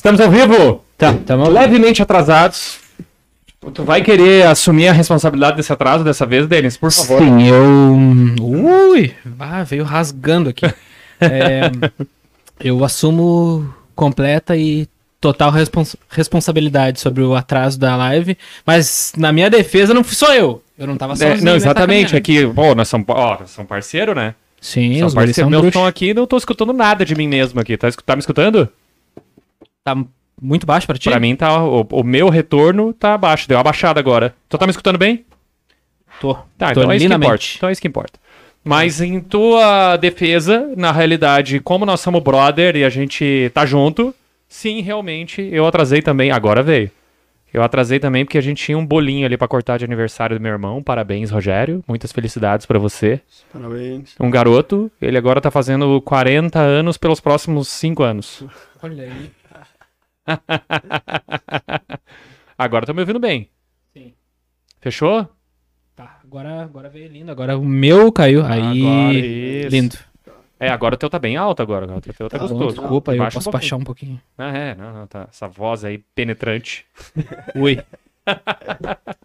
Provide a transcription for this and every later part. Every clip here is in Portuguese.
Estamos ao vivo? Tá, tamo Levemente atrasados. Tu vai querer assumir a responsabilidade desse atraso dessa vez, Denis? Por favor. Sim, eu. Ui! Ah, veio rasgando aqui. É, eu assumo completa e total respons- responsabilidade sobre o atraso da live, mas na minha defesa não fui só eu. Eu não tava É, sozinho. não, nessa exatamente. É que, pô, nós somos, ó, nós somos parceiro, né? Sim, São os guris parceiro. são Meu bruxos. som aqui, não tô escutando nada de mim mesmo aqui. Tá, tá me escutando? Tá muito baixo pra ti? Pra mim tá. O, o meu retorno tá abaixo. Deu uma baixada agora. Tu tá me escutando bem? Tô. Tá, Tô então é isso que importa. Então é isso que importa. Mas em tua defesa, na realidade, como nós somos brother e a gente tá junto, sim, realmente, eu atrasei também. Agora veio. Eu atrasei também porque a gente tinha um bolinho ali pra cortar de aniversário do meu irmão. Parabéns, Rogério. Muitas felicidades pra você. Parabéns. Um garoto, ele agora tá fazendo 40 anos pelos próximos 5 anos. Olha aí. Agora tá me ouvindo bem. Sim. Fechou? Tá, agora, agora veio lindo. Agora o meu caiu. Aí. Agora, isso. lindo. É, agora o teu tá bem alto agora. O teu tá Tá bom, gostoso. desculpa, eu posso um baixar um pouquinho. Ah, é, não, não, tá. Essa voz aí penetrante. Ui.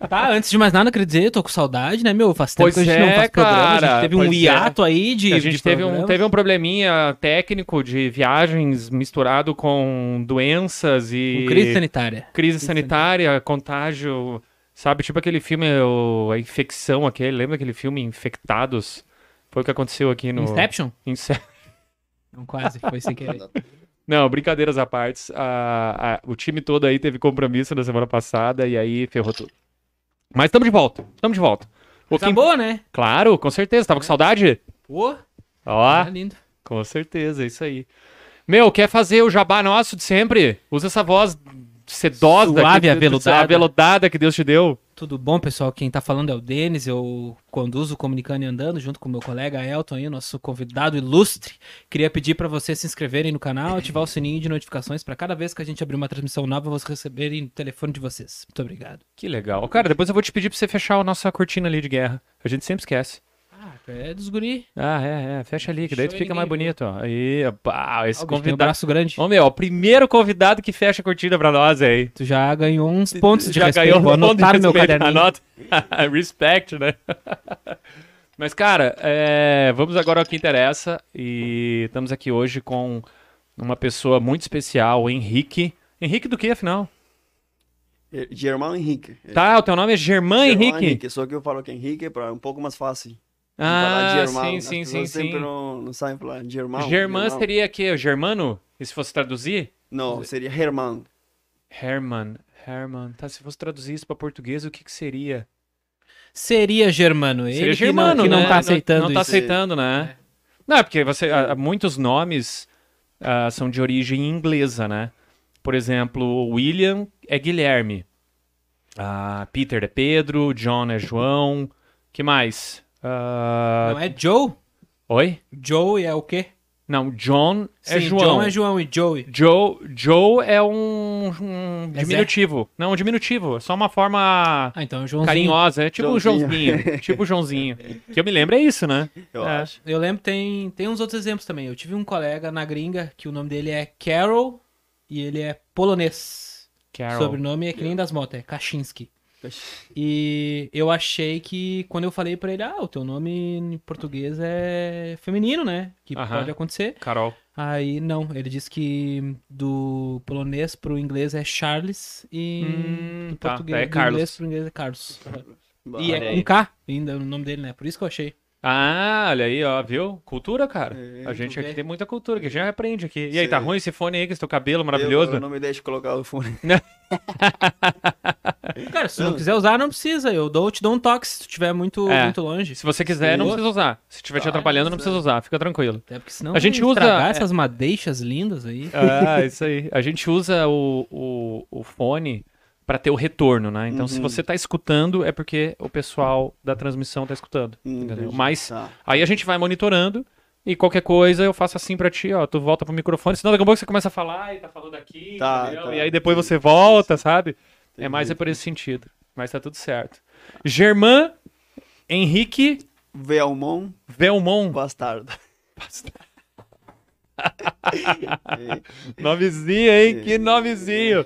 Tá, antes de mais nada, queria dizer, eu tô com saudade, né, meu? Faz tempo Pois que a gente é, não faz programa. A cara, gente teve um é. hiato aí de. a gente de teve um, teve um probleminha técnico de viagens misturado com doenças e Um crise sanitária. crise sanitária, contágio. Sabe, tipo aquele filme, o- a infecção aquele. Lembra aquele filme Infectados? Foi o que aconteceu aqui no. Inception? Ince- Não, quase, foi sem querer. Não, brincadeiras à parte. a- a- o time todo aí teve compromisso na semana passada e aí ferrou tudo. Mas estamos de volta. Estamos de volta. O Tá que- boa, né? Claro, com certeza. Tava com saudade? Pô, Ó, tá lindo. com certeza, é isso aí. Meu, quer fazer o jabá nosso de sempre? Usa essa voz sedosa. Suave, que- aveludada. aveludada que Deus te deu. Tudo bom, pessoal? Quem tá falando é o Denis, eu conduzo o Comunicando e Andando junto com o meu colega Elton aí, nosso convidado ilustre. Queria pedir pra vocês se inscreverem no canal, ativar o sininho de notificações pra cada vez que a gente abrir uma transmissão nova, vocês receberem no telefone de vocês. Muito obrigado. Que legal. Cara, depois eu vou te pedir pra você fechar a nossa cortina ali de guerra. A gente sempre esquece. Ah, é dos guri. Ah, é, é. Fecha ali, que daí tu fica ninguém mais bonito, ó. Aí, pá, esse Ah, o bicho tem um convidado. braço grande. Ô, meu, o primeiro convidado que fecha a cortina pra nós aí. Tu já ganhou uns pontos de Já respeito. ganhou Vou um ponto de no meu respeito, caderninho. Anota. Respect, né? Mas, cara, é, vamos agora ao que interessa. E estamos aqui hoje com uma pessoa muito especial, o Henrique. Henrique do que, afinal? É, Germão Henrique. É, Tá, o teu nome é Germán Germão Henrique. Só que eu falo que Henrique é para um pouco mais fácil. Ah, Germão. sim, sim, pessoas sim, sempre sim. Não, não sabem falar Germão. Germán Germão. seria que? O germano? E se fosse traduzir? Não, seria Herman. Herman. Herman. Tá, se fosse traduzir isso pra português, o que que seria? Seria germano. Ele Seria que germano, não, que né? não tá aceitando Não, não tá isso. aceitando, né? Não, é porque você, ah, muitos nomes ah, são de origem inglesa, né? Por exemplo, William é Guilherme. Ah, Peter é Pedro, John é João. que mais? Ah, Não é Joe? Oi? Joe é o quê? Não, John é Sim, João. John é João e Joey. Joe, Joe é um, um É Zé. diminutivo. Não, um diminutivo. É só uma forma Ah, então é Joãozinho. carinhosa. É tipo o Joãozinho. Joãozinho. tipo o Joãozinho. Que eu me lembro é isso, né? Eu É. acho. Eu lembro, tem, tem uns outros exemplos também. Eu tive um colega na gringa que o nome dele é Carol e ele é polonês. Carol. O sobrenome é que nem das motos, é Kaczynski. E eu achei que quando eu falei pra ele, ah, o teu nome em português é feminino, né? Que Aham. pode acontecer. Carol. Aí não, ele disse que do polonês pro inglês é Charles e Hum, do tá, português é do Carlos. inglês pro inglês é Carlos. E é com K ainda o nome dele, né? Por isso que eu achei. Ah, olha aí, ó, viu? Cultura, cara. É, a gente aqui tem muita cultura, que já aprende aqui. E aí, Sim. tá ruim esse fone aí com esse teu cabelo Eu, maravilhoso? eu não me deixo colocar o fone. Cara, se tu não quiser usar, não precisa. Eu dou, te dou um toque se tu estiver muito, É. muito longe. Se você quiser, não Sim. precisa usar. Se estiver te Ah, atrapalhando, não precisa usar. Fica tranquilo. Até porque senão A gente usa- é- essas madeixas lindas aí. Ah, isso aí. A gente usa o, o, o fone para ter o retorno, né? Então, se Uhum. você tá escutando, é porque o pessoal da transmissão tá escutando. Hum, entendi. Mas Tá. aí a gente vai monitorando e qualquer coisa eu faço assim pra ti, ó. Tu volta pro microfone, senão daqui a pouco você começa a falar e tá falando aqui, Tá, tá. E aí depois você volta, sabe? É Entendi. mais é por esse sentido. Mas tá tudo certo. Germán Henrique Velmon Velmon. Bastardo. É, Nomezinho, hein? É. Que nomezinho!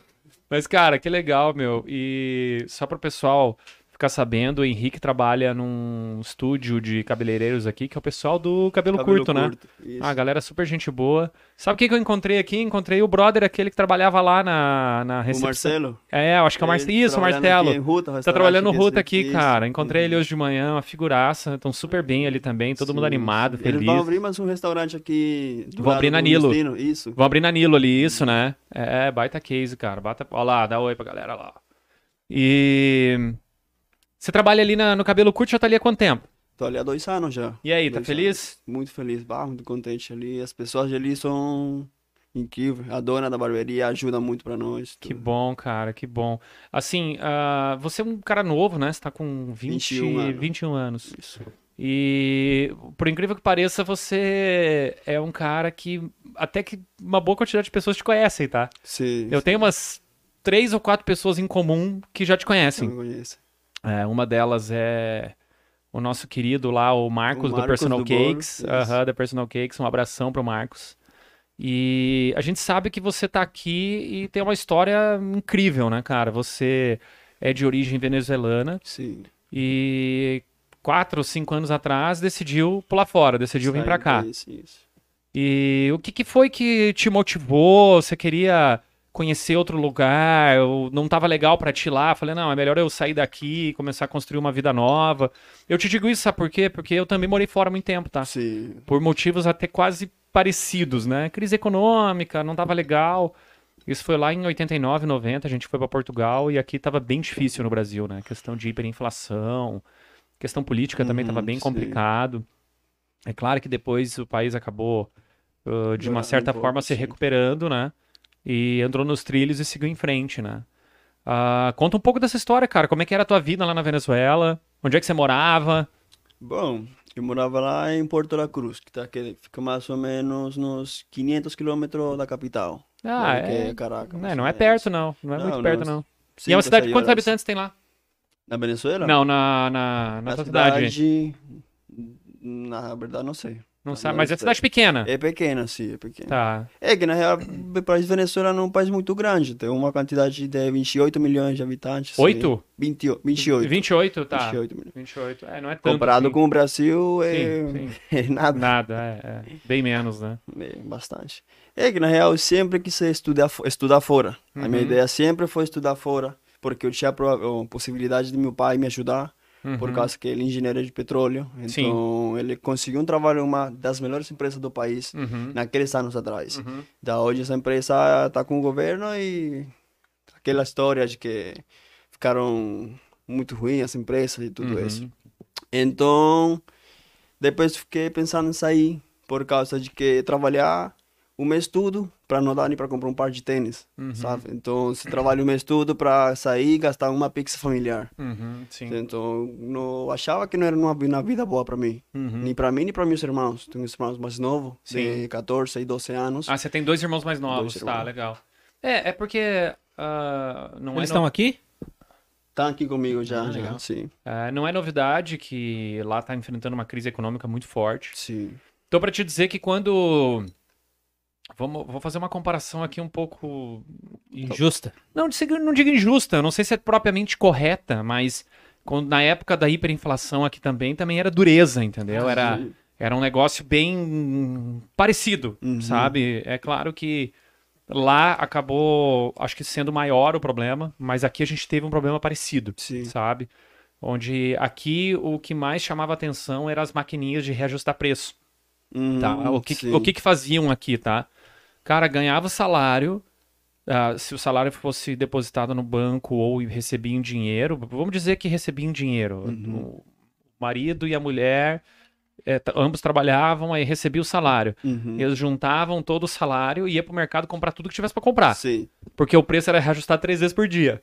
Mas, cara, que legal, meu. E só para o pessoal ficar sabendo, o Henrique trabalha num estúdio de cabeleireiros aqui, que é o pessoal do cabelo, cabelo curto, né? isso. Ah, galera super gente boa. Sabe o que, que eu encontrei aqui? Encontrei o brother, aquele que trabalhava lá na, na o recepção. Marcelo. É, eu acho que é o Marcelo. ele Isso, o Marcelo. aqui Ruta, Tá trabalhando no Ruta aqui, isso. cara. Encontrei ele Uhum. hoje de manhã, uma figuraça. Estão super bem ali também, todo mundo Sim, animado, sim. feliz. Eles vão abrir mais um restaurante aqui. do Vão abrir na Nilo. Destino, Isso. Vou abrir na Nilo ali, isso, né? É, baita case, cara. Bata... Ó lá, dá oi pra galera lá. E. Você trabalha ali na- no cabelo curto já tá ali há quanto tempo? Tô ali há dois anos já. E aí, tá Dois feliz? anos. Muito feliz, bah, muito contente ali. As pessoas de ali são incríveis. A dona da barbearia ajuda muito pra nós. Que tudo. bom, cara, que bom. Assim, ah, você é um cara novo, né? Você tá com 20, 21 anos. 21 anos. Isso. E, por incrível que pareça, você é um cara que até que uma boa quantidade de pessoas te conhecem, tá? Sim. Eu tenho umas três ou quatro pessoas em comum que já te Sim. conhecem. me conhece. É, uma delas é o nosso querido lá, o Marcos, O do Marcos Personal do Cakes. isso. Aham, da Personal Cakes. Um abração pro Marcos. E a gente sabe que você tá aqui e tem uma história incrível, né, cara? Você é de origem venezuelana Sim. e quatro ou cinco anos atrás decidiu pular fora, decidiu vir Saí pra do cá. país, isso. E o que, que foi que te motivou? Você queria conhecer outro lugar? Ou não tava legal pra ti lá? Falei, não, é melhor eu sair daqui e começar a construir uma vida nova. Eu te digo isso, sabe por quê? Porque eu também morei fora há muito tempo, tá? Sim. Por motivos até quase parecidos, né? Crise econômica, não tava legal. Isso foi lá em 89, 90, a gente foi pra Portugal e aqui tava bem difícil no Brasil, né? Questão de hiperinflação, questão política também tava Uhum, bem sim. complicado. É claro que depois o país acabou, uh, de uma certa forma, se recuperando, né? E entrou nos trilhos e seguiu em frente, né? Ah, conta um pouco dessa história, cara. Como é que era a tua vida lá na Venezuela? Onde é que você morava? Bom, eu morava lá em Porto La Cruz, que, tá, que fica mais ou menos nos 500 quilômetros da capital. Ah, que é. Caracas. Não, não é perto, não. Não é Não, muito não, perto, não. E é uma cidade, quantos horas. habitantes tem lá? Na Venezuela? Não, na, na, na Na cidade. cidade, na verdade, não sei. Não na sabe, mas é cidade. pequena. É pequena, sim, é pequena. Tá. É que, na real, o país Venezuela é um país muito grande. Tem uma quantidade de 28 milhões de habitantes. Oito? 20, 28. 28, tá. 28 milhões. 28. É, não é tanto. Comparado assim. com o Brasil, é, Sim, sim. é nada. Nada, é, é. Bem menos, né? É, bastante. É que, na real, sempre quis estudar, estudar fora. A minha Uhum. ideia sempre foi estudar fora, porque eu tinha a possibilidade de meu pai me ajudar, por Uhum. causa que ele é engenheiro de petróleo. Sim. Então, ele conseguiu um trabalho em uma das melhores empresas do país, Uhum. naqueles anos atrás. Uhum. Da hoje essa empresa está com o governo e aquela história de que ficaram muito ruins as empresas e tudo Uhum. isso. Então, depois fiquei pensando em sair por causa de que trabalhar o mês todo para não dar nem para comprar um par de tênis, Uhum. sabe? Então, se trabalho o mês todo para sair e gastar uma pix familiar. Uhum. Sim. Então, não achava que não era uma, uma vida boa para mim. Uhum. Nem para mim, nem para meus irmãos. Tenho uns irmãos mais novos, Sim. de 14 e 12 anos. Ah, você tem dois irmãos mais novos, Dois tá, irmãos. legal. É, é porque ah, não, Eles é estão no- aqui? Tá aqui comigo já, Ah, já. Sim, ah, não é novidade que lá tá enfrentando uma crise econômica muito forte. sim. Então, para te dizer que quando. Vamos, vou fazer uma comparação aqui um pouco. Injusta. Não, não digo injusta, não sei se é propriamente correta, mas quando, na época da hiperinflação aqui também, também era dureza, entendeu? Era, era um negócio bem parecido, Uhum. sabe? É claro que lá acabou, acho que sendo maior o problema, mas aqui a gente teve um problema parecido, Sim. sabe? Onde aqui o que mais chamava atenção eram as maquininhas de reajustar preço. Tá? Hum, O, que, sim. o que que faziam aqui, tá? Cara, ganhava salário, ah, se o salário fosse depositado no banco ou recebia em dinheiro, vamos dizer que recebia em dinheiro. Uhum. O marido e a mulher, t- ambos trabalhavam, aí recebia o salário. Uhum. Eles juntavam todo o salário e ia pro mercado comprar tudo que tivesse para comprar. Sim. Porque o preço era reajustado três vezes por dia.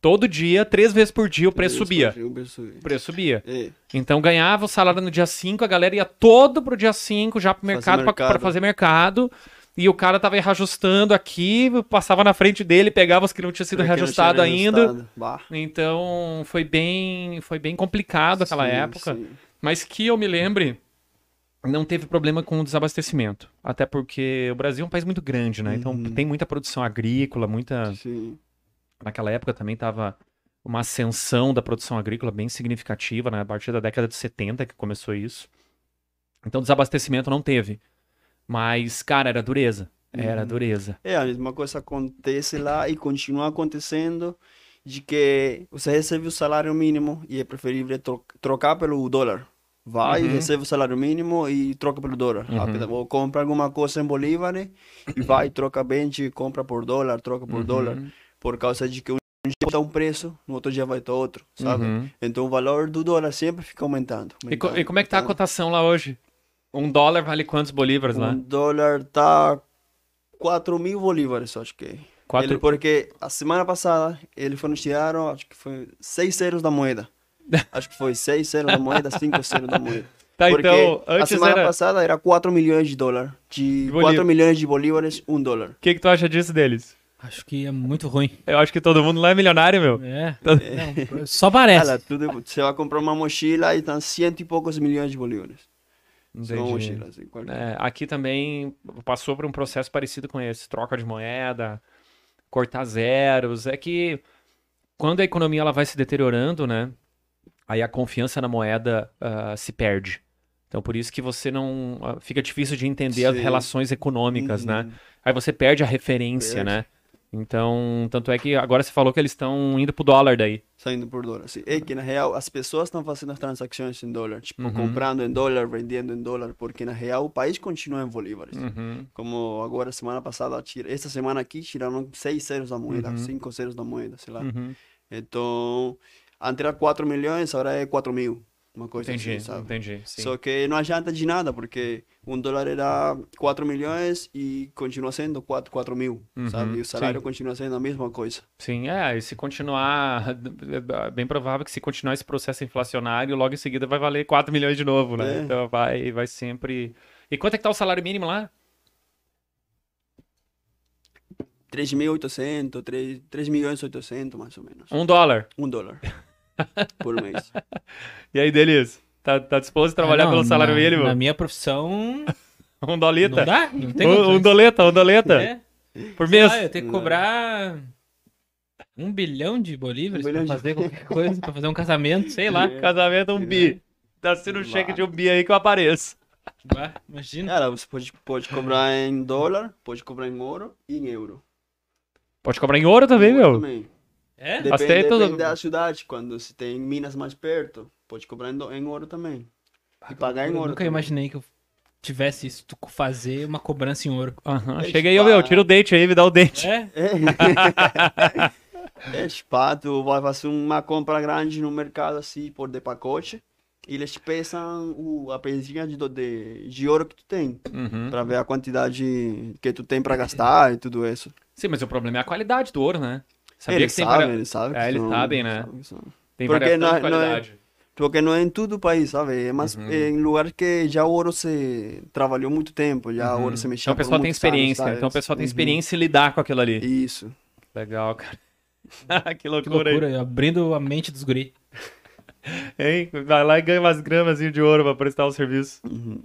Todo dia, três vezes por dia, o preço subia. O preço subia. O preço subia. É. Então ganhava o salário no dia 5, a galera ia todo pro dia 5 já pro Fazer mercado pra- mercado. pra fazer mercado. E o cara tava reajustando aqui, passava na frente dele, pegava os que não tinham sido reajustados ainda. Então foi bem, foi bem complicado aquela Sim, época. sim. Mas que eu me lembre, não teve problema com o desabastecimento. Até porque o Brasil é um país muito grande, né? Então Uhum. tem muita produção agrícola, muita. Sim. Naquela época também tava uma ascensão da produção agrícola bem significativa, né? A partir da década de 70 que começou isso. Então desabastecimento não teve. Mas, cara, era dureza. Era Uhum. dureza. É, a mesma coisa acontece lá e continua acontecendo de que você recebe o salário mínimo e é preferível tro- trocar pelo dólar. Vai, Uhum. recebe o salário mínimo e troca pelo dólar. Uhum. Ou compra alguma coisa em Bolívar e vai, troca bem, compra por dólar, troca por dólar. Uhum. Por causa de que um dia dá um preço, no outro dia vai estar outro, sabe? Uhum. Então o valor do dólar sempre fica aumentando. E, co- aumentando, e como é que tá a aumentando. cotação lá hoje? Um dólar vale quantos bolívares lá? Um dólar tá 4 mil bolívares, acho que. Quatro... Ele, porque a semana passada eles foram tiraram, acho que foi 6 euros da moeda. Acho que foi 6 euros da moeda, 5 euros da moeda. Tá, Porque então, a antes semana era... passada era 4 milhões de dólares. De Bolívar. 4 milhões de bolívares, 1 dólar. O que, que tu acha disso deles? Acho que é muito ruim. Eu acho que todo mundo lá é milionário, meu. É. Todo- Não, só parece. Ela, tudo, você vai comprar uma mochila e estão cento e poucos milhões de bolívares. Entendi. assim, É, aqui também passou por um processo parecido com esse, troca de moeda, cortar zeros. É que quando a economia ela vai se deteriorando, né? Aí a confiança na moeda ah, se perde. Então por isso que você não ah, fica difícil de entender as Sim. relações econômicas, né? Uhum. Aí você perde a referência, Perde. né? Então, tanto é que agora você falou que eles estão indo pro dólar daí. Saindo por dólar. Assim. É que na real as pessoas estão fazendo as transações em dólar. Tipo, Uhum. comprando em dólar, vendendo em dólar. Porque na real o país continua em bolívares. Uhum. Como agora, semana passada, esta semana aqui, tiraram 6 euros da moeda, Uhum. 5 euros da moeda, sei lá. Uhum. Então, antes era 4 milhões, agora é 4 mil. Uma coisa Entendi, assim, sabe? entendi. Sim. Só que não adianta de nada, porque um dólar era 4 milhões e continua sendo 4, 4 mil, Uhum, sabe? E o salário sim. continua sendo a mesma coisa. Sim, é, e se continuar, é bem provável que se continuar esse processo inflacionário, logo em seguida vai valer 4 milhões de novo, né? É. Então vai, vai sempre... E quanto é que tá o salário mínimo lá? 3.800, 3, 3 milhões e 800, mais ou menos. Um dólar. Um dólar por mês. E aí, Delis, tá, tá disposto a trabalhar Ah, não, pelo salário na, mínimo? Na minha profissão, Um não dolita? dá. Não tem Um, um doleta, um doleta. É. Por Sei mês. lá, eu tenho que Não. cobrar um bilhão de bolívares Um bilhão pra de- fazer qualquer coisa, pra fazer um casamento, sei lá. Casamento, um bi. Dá sendo um cheque de um bi aí que eu apareço. Bah, imagina. Cara, você pode, pode cobrar em dólar, pode cobrar em ouro e em euro. Pode cobrar em ouro também, Ouro meu. também. É? Depende, tudo. depende da cidade. Quando se tem minas mais perto, pode cobrar em, do- em ouro também. E pagar em Eu ouro. nunca também. imaginei que eu tivesse isso, tu fazer uma cobrança em ouro. Aham, É Chega aí, ô, meu, tira o dente aí, me dá o dente. É? É, é tu vai fazer uma compra grande no mercado assim, por de pacote. E eles pesam o, a pezinha de, do- de, de ouro que tu tem. Uhum. Pra ver a quantidade que tu tem pra gastar e tudo isso. Sim, mas o problema é a qualidade do ouro, né? Sabia eles que tem sabem, varia- eles sabem. É, que eles são- sabem, né? sabem são. tem Porque não é- não é- qualidade. Porque não é em todo o país, sabe? É mais Uhum. é em lugar que já o ouro se trabalhou muito tempo, já o ouro se mexeu Então o pessoal tem experiência. então o pessoal tem experiência em lidar com aquilo ali. Isso. Legal, cara. que Que loucura, loucura, eu abrindo a mente dos guri. aí. Hein? Vai lá e ganha umas gramas de ouro pra prestar o serviço. Uhum.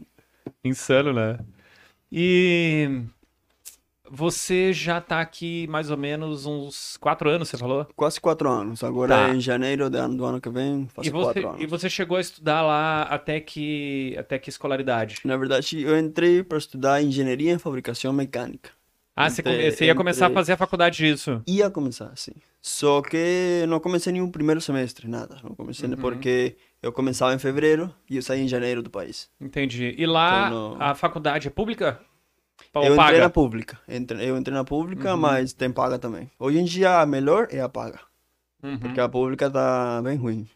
Insano, né? E você já tá aqui mais ou menos uns quatro anos, você falou? Quase quatro anos. Agora Tá. é em janeiro do ano, do ano que vem, você, quatro anos. e você chegou a estudar lá até que, até que escolaridade? Na verdade, eu entrei para estudar engenharia em fabricação mecânica. Ah, você, Entre- você ia começar a fazer a faculdade disso. Ia começar, sim. Só que não comecei nenhum primeiro semestre, nada. Não comecei Uhum. porque eu começava em fevereiro e eu saí em janeiro do país. Entendi. E lá Então, não- a faculdade é pública? Ou eu entrei paga? na pública. Eu entrei na pública, Uhum. mas tem paga também. Hoje em dia a melhor é a paga. Uhum. Porque a pública tá bem ruim.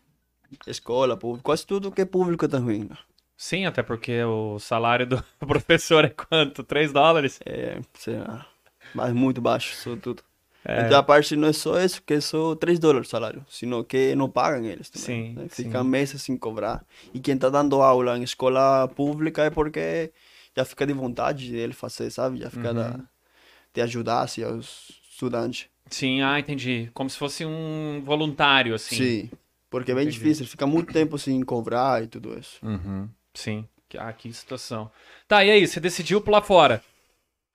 Escola, pública, quase tudo que é público tá ruim. Sim, até porque o salário do professor é quanto? 3 dólares? É, sei lá, mas muito baixo, só tudo. É. Então a parte não é só isso, que é só 3 dólares o salário, sino que não pagam eles também. Sim, né? sim. Fica meses sem cobrar. E quem tá dando aula em escola pública é porque já fica de vontade de ele fazer, sabe? Já fica Uhum. da, de ajudar assim, aos estudantes. Sim, ah, entendi. Como se fosse um voluntário, assim. Sim. Porque é bem Entendi. difícil, fica muito tempo sem cobrar e tudo isso. Uhum, Sim. Ah, que situação. Tá, e aí, você decidiu pular fora.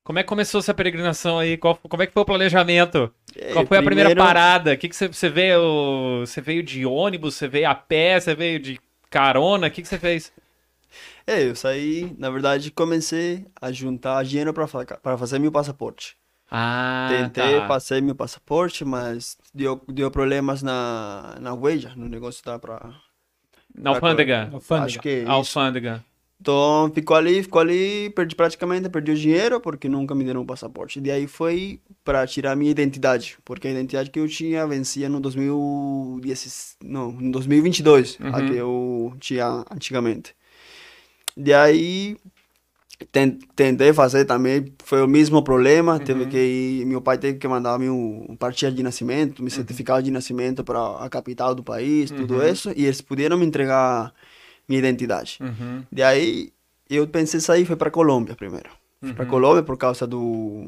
Como é que começou essa peregrinação aí? Qual, como é que foi o planejamento? É, Qual foi a primeira primeiro- parada? O que, que você, você veio? Você veio de ônibus? Você veio a pé? Você veio de carona? O que, que você fez? É, eu saí, na verdade, comecei a juntar dinheiro para para fazer meu passaporte. Ah, Tentei, tá. passei meu passaporte, mas deu, deu problemas na, na huella, no negócio da pra... Na alfândega. Alfândega. Acho que é. Alfândega. Então, ficou ali, ficou ali, perdi praticamente, perdi o dinheiro, porque nunca me deram o passaporte. E aí foi para tirar minha identidade, porque a identidade que eu tinha vencia no 2010, não, no 2022, a Uhum. que eu tinha antigamente. E aí ten- tentei fazer também, foi o mesmo problema, teve Uhum. que ir, meu pai teve que mandar meu partilha de nascimento, Uhum. meu certificado de nascimento para a capital do país, tudo Uhum. isso, e eles puderam me entregar minha identidade. Uhum. De aí eu pensei sair, foi para Colômbia primeiro. Fui para Uhum. Colômbia por causa do,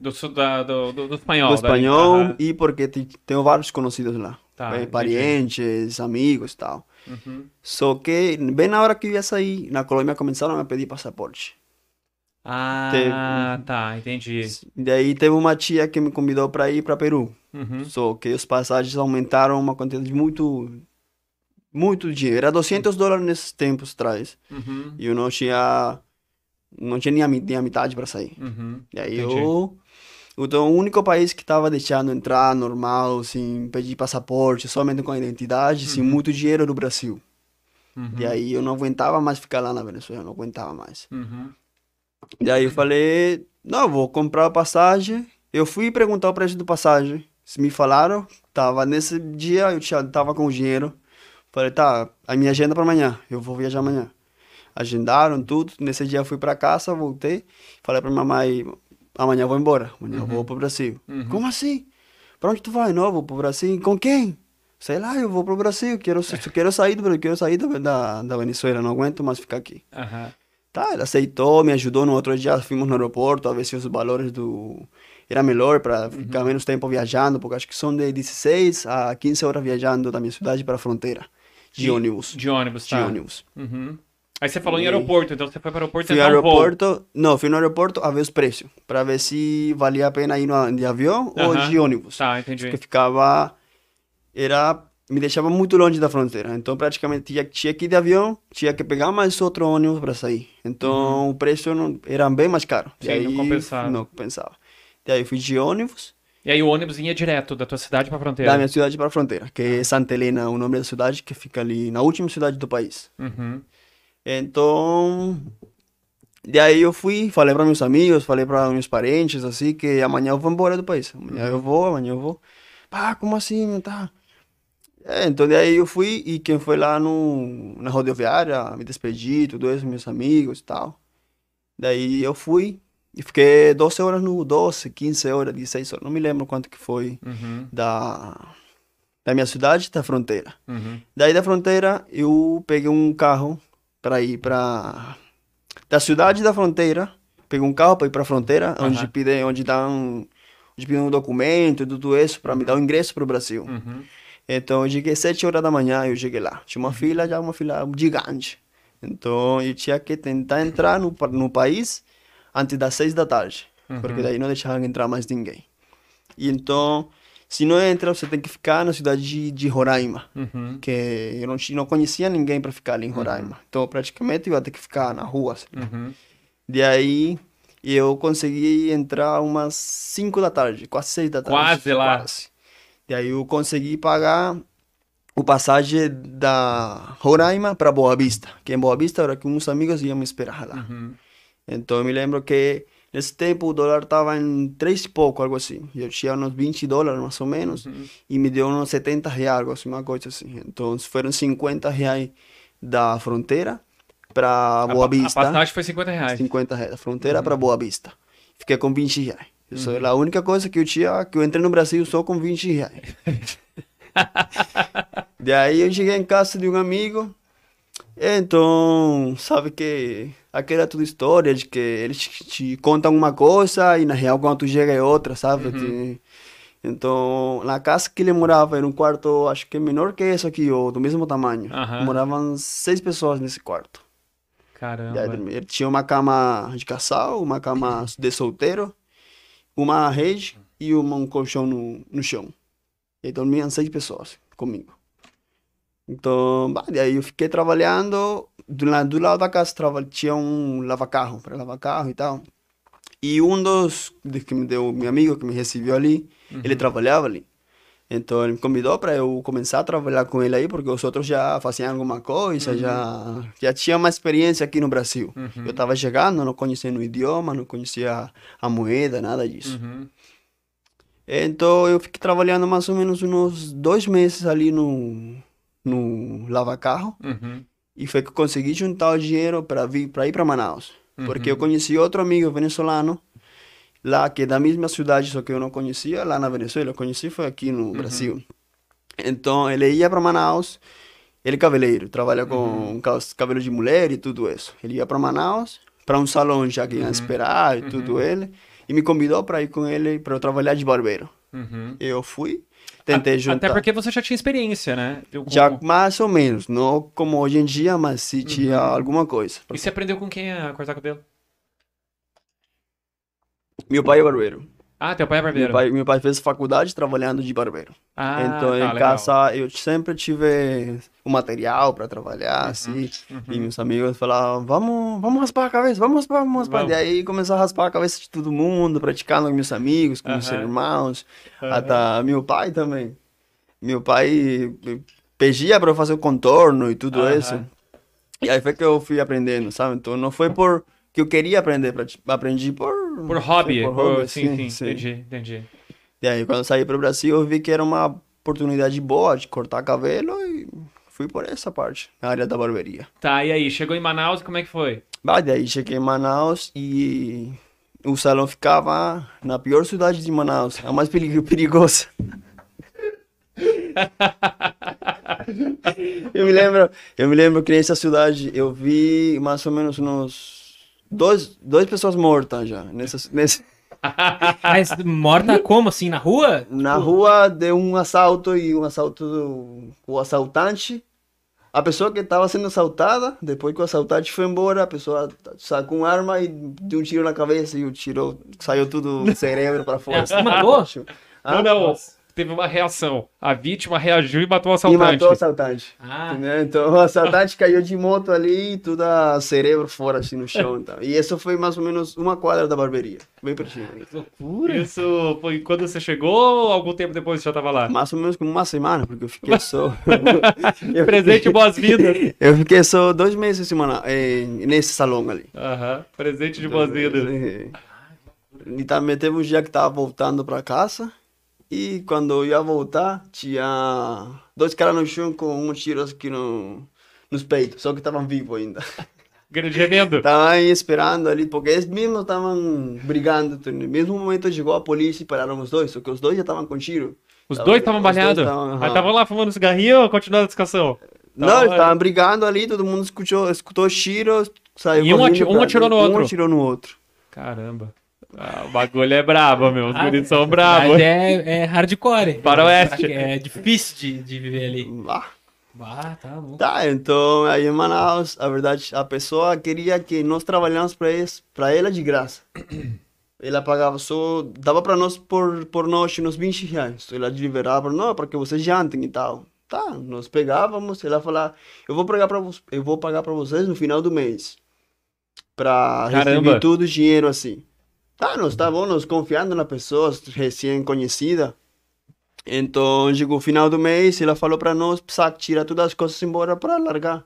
Do, da- do, do, do espanhol. do espanhol Aham. e porque te- tenho vários conhecidos lá. Tá, entendi. Parientes, amigos e tal. Uhum. Só que bem na hora que eu ia sair, na Colômbia começaram a pedir passaporte. Ah, tá, entendi. Daí teve uma tia que me convidou para ir para Peru. Uhum. Só que os passagens aumentaram uma quantidade muito muito dinheiro. Era 200 dólares nesses tempos atrás. Uhum. E eu não tinha não tinha nem a, nem a metade para sair. Uhum. E aí Entendi. eu então, o único país que estava deixando entrar normal, sem pedir passaporte, somente com a identidade, sem muito dinheiro era o Brasil. Uhum. E aí eu não aguentava mais ficar lá na Venezuela, não aguentava mais. Uhum. E aí eu falei, não, vou comprar a passagem. Eu fui perguntar o preço do passagem. Se me falaram, tava nesse dia, eu tinha, tava com o dinheiro. Falei, tá, a minha agenda para amanhã, eu vou viajar amanhã. Agendaram tudo, nesse dia eu fui para casa, voltei, falei para minha mãe, amanhã vou embora, amanhã eu vou pro Brasil. Uhum. Como assim? Para onde tu vai? Não, vou pro Brasil. Com quem? Sei lá, eu vou pro Brasil, quero, quero sair do Brasil, quero sair da, da, Venezuela, não aguento mais ficar aqui. Aham. Tá, ele aceitou, me ajudou no outro dia, fomos no aeroporto a ver se os valores do... Era melhor para ficar menos tempo viajando, porque acho que são de 16 a 15 horas viajando da minha cidade para a fronteira, de, ônibus. De ônibus, De tá. ônibus. Uhum. Aí você falou em E- aeroporto, então você foi para o aeroporto Fui tentar ao um voo. aeroporto, não, fui no aeroporto a ver os preços, para ver se valia a pena ir no, de avião ou de ônibus. Tá, entendi. Porque ficava. Era. Me deixava muito longe da fronteira. Então, praticamente, tinha, tinha que ir de avião, tinha que pegar mais outro ônibus para sair. Então, o preço não, era bem mais caro. E Uhum. Sim, não compensava. Não compensava. E aí, fui de ônibus E aí o ônibus ia direto da tua cidade pra fronteira. da minha cidade para a fronteira, que é Santa Helena, o nome da cidade, que fica ali na última cidade do país. Uhum. Então, e aí eu fui, falei para meus amigos, falei para meus parentes, assim, que amanhã eu vou embora do país. Amanhã eu vou, amanhã eu vou. Pá, como assim, tá? É, então daí eu fui e quem foi lá no, na rodoviária, me despedi, tudo isso, meus amigos e tal. Daí eu fui e fiquei 12 horas no, 12, 15 horas, 16 horas, não me lembro quanto que foi Uhum. da, da minha cidade da fronteira. Uhum. Daí da fronteira eu peguei um carro para ir para da cidade da fronteira, peguei um carro para ir para a fronteira, onde Aham. pede, onde dão, onde pedem um documento, tudo isso para me dar o ingresso para o Brasil. Uhum. Então eu cheguei sete horas da manhã, eu cheguei lá. Tinha uma fila, já uma fila gigante. Então eu tinha que tentar entrar no, no país antes das seis da tarde, porque daí não deixavam entrar mais ninguém. E então, se não entra, você tem que ficar na cidade de, de Roraima Uhum. que eu não, não conhecia ninguém para ficar ali em Roraima. Então, praticamente, eu ia ter que ficar na rua. Assim. Uhum. De aí, eu consegui entrar umas 5 da tarde, quase 6 da tarde. Quase lá. Quase. De aí, eu consegui pagar o passagem da Roraima para Boa Vista, que em Boa Vista era que uns amigos iam me esperar lá. Uhum. Então, eu me lembro que nesse tempo o dólar estava em 3 e pouco, algo assim. Eu tinha uns 20 dólares, mais ou menos, e me deu uns 70 reais, algo assim, uma coisa assim. Então, foram 50 reais da fronteira para Boa pa- a Vista. passagem foi 50 reais. 50 reais da fronteira para Boa Vista. Fiquei com 20 reais. Isso é a única coisa que eu tinha, que eu entrei no Brasil só com 20 reais. Daí eu cheguei em casa de um amigo. Então, sabe que aquela tudo história de que eles te, contam uma coisa e na real quando tu chega é outra, sabe? Te- Então, na casa que ele morava era um quarto, acho que menor que esse aqui, ou do mesmo tamanho. Aham. Moravam seis pessoas nesse quarto. Aí Caramba. dormia. Ele tinha uma cama de casal, uma cama de solteiro, uma rede e uma- um colchão no, no chão. E aí dormiam seis pessoas comigo. Então, bah, daí eu fiquei trabalhando. Do, la- do lado da casa tinha um lava-carro, para lavar carro e tal. E um dos que me deu, meu amigo que me recebeu ali, ele trabalhava ali. Então ele me convidou para eu começar a trabalhar com ele aí, porque os outros já faziam alguma coisa, já já tinha uma experiência aqui no Brasil. Eu estava chegando, não conhecia o idioma, não conhecia a moeda, nada disso. Uhum. Então eu fiquei trabalhando mais ou menos uns dois meses ali no no lava-carro Uhum. E foi que consegui juntar o dinheiro para vir para ir para Manaus, porque eu conheci outro amigo venezuelano lá que é da mesma cidade, só que eu não conhecia lá na Venezuela, eu conheci foi aqui no Brasil. Então ele ia para Manaus, ele é cabeleireiro, trabalha com ca- cabelo de mulher e tudo isso. Ele ia para Manaus, para um salão já que ia esperar e tudo ele, e me convidou para ir com ele para eu trabalhar de barbeiro. Uhum. Eu fui, tentei juntar. Até porque você já tinha experiência, né? Eu- Já mais ou menos, não como hoje em dia, mas se tinha alguma coisa. E você aprendeu com quem a cortar cabelo? Meu pai é barbeiro. Ah, teu pai é Meu barbeiro. pai, meu pai fez faculdade trabalhando de barbeiro. Ah, então, tá, em legal. casa, eu sempre tive o material para trabalhar, Uhum, assim. E meus amigos falavam, vamos, vamos raspar a cabeça, vamos raspar, vamos raspar. Vamos. E aí, começou a raspar a cabeça de todo mundo, praticando com meus amigos, com meus Aham. irmãos. Até meu pai também. Meu pai pedia para eu fazer o contorno e tudo isso. E aí foi que eu fui aprendendo, sabe? Então, não foi por que eu queria aprender, pra- aprendi por... Por hobby. por por- hobby, sim, sim, Entendi, entendi. e aí, quando eu saí para o Brasil, eu vi que era uma oportunidade boa de cortar cabelo e fui por essa parte, na área da barbearia. Tá, e aí? Chegou em Manaus, como é que foi? Bah, daí cheguei em Manaus e o salão ficava na pior cidade de Manaus, a mais peri- perigosa. eu me lembro, eu me lembro que nessa cidade eu vi mais ou menos uns dois, duas pessoas mortas já nessa, nesse, Mas morta como, assim, na rua? Na rua deu um assalto e um assalto do o assaltante. A pessoa que estava sendo assaltada, depois que o assaltante foi embora, a pessoa sacou uma arma e deu um tiro na cabeça e o tiro saiu tudo o cérebro para fora. Matou? Ah, não, não. Teve uma reação. A vítima reagiu e matou o E assaltante. matou o assaltante. Ah? Então o assaltante caiu de moto ali e tudo o cérebro fora assim no chão. Então. E isso foi mais ou menos uma quadra da barbearia. Bem pertinho. ali. que loucura. Isso foi quando você chegou ou algum tempo depois você já tava lá? Mais ou menos como uma semana, porque eu fiquei só. eu Presente fiquei- boas-vindas. Eu fiquei só dois meses semana, eh, nesse salão ali. Aham. Presente de boas-vindas. E também teve um dia que tava voltando para casa e quando eu ia voltar tinha dois caras no chão com um tiro aqui no, nos peitos, só que estavam vivos ainda. Gemendo. Estavam aí esperando ali, porque eles mesmos estavam brigando. No mesmo momento chegou a polícia e pararam os dois, só que os dois já estavam com tiro. Os Tava- dois estavam os dois balhados. tavam, Mas estavam lá fumando cigarrinho ou continuando a discussão? Não, eles estavam brigando ali, todo mundo escutou, escutou os tiros, saiu E um ati- um atirou no Um outro. atirou no outro. Caramba. Ah, o bagulho é brabo, meu. Os Ah, guris são bravos. Mas é, é hardcore. Faroeste. É difícil de, de viver ali. Ah. Ah, tá louco. Tá, então aí em Manaus, a verdade, a pessoa queria que nós trabalhássemos para eles, para ela de graça. Ela pagava só, dava para nós por, por noite uns 20 reais. Ela liberava, não, para que vocês jantem e tal. Tá, nós pegávamos, ela falava, eu vou pagar para eu vou pagar para vocês no final do mês. Para receber todo o dinheiro assim. Tá, nós tá nós confiando na pessoa recém conhecida. Então, chegou o final do mês, ela falou para nós, precisa tirar todas as coisas embora para largar.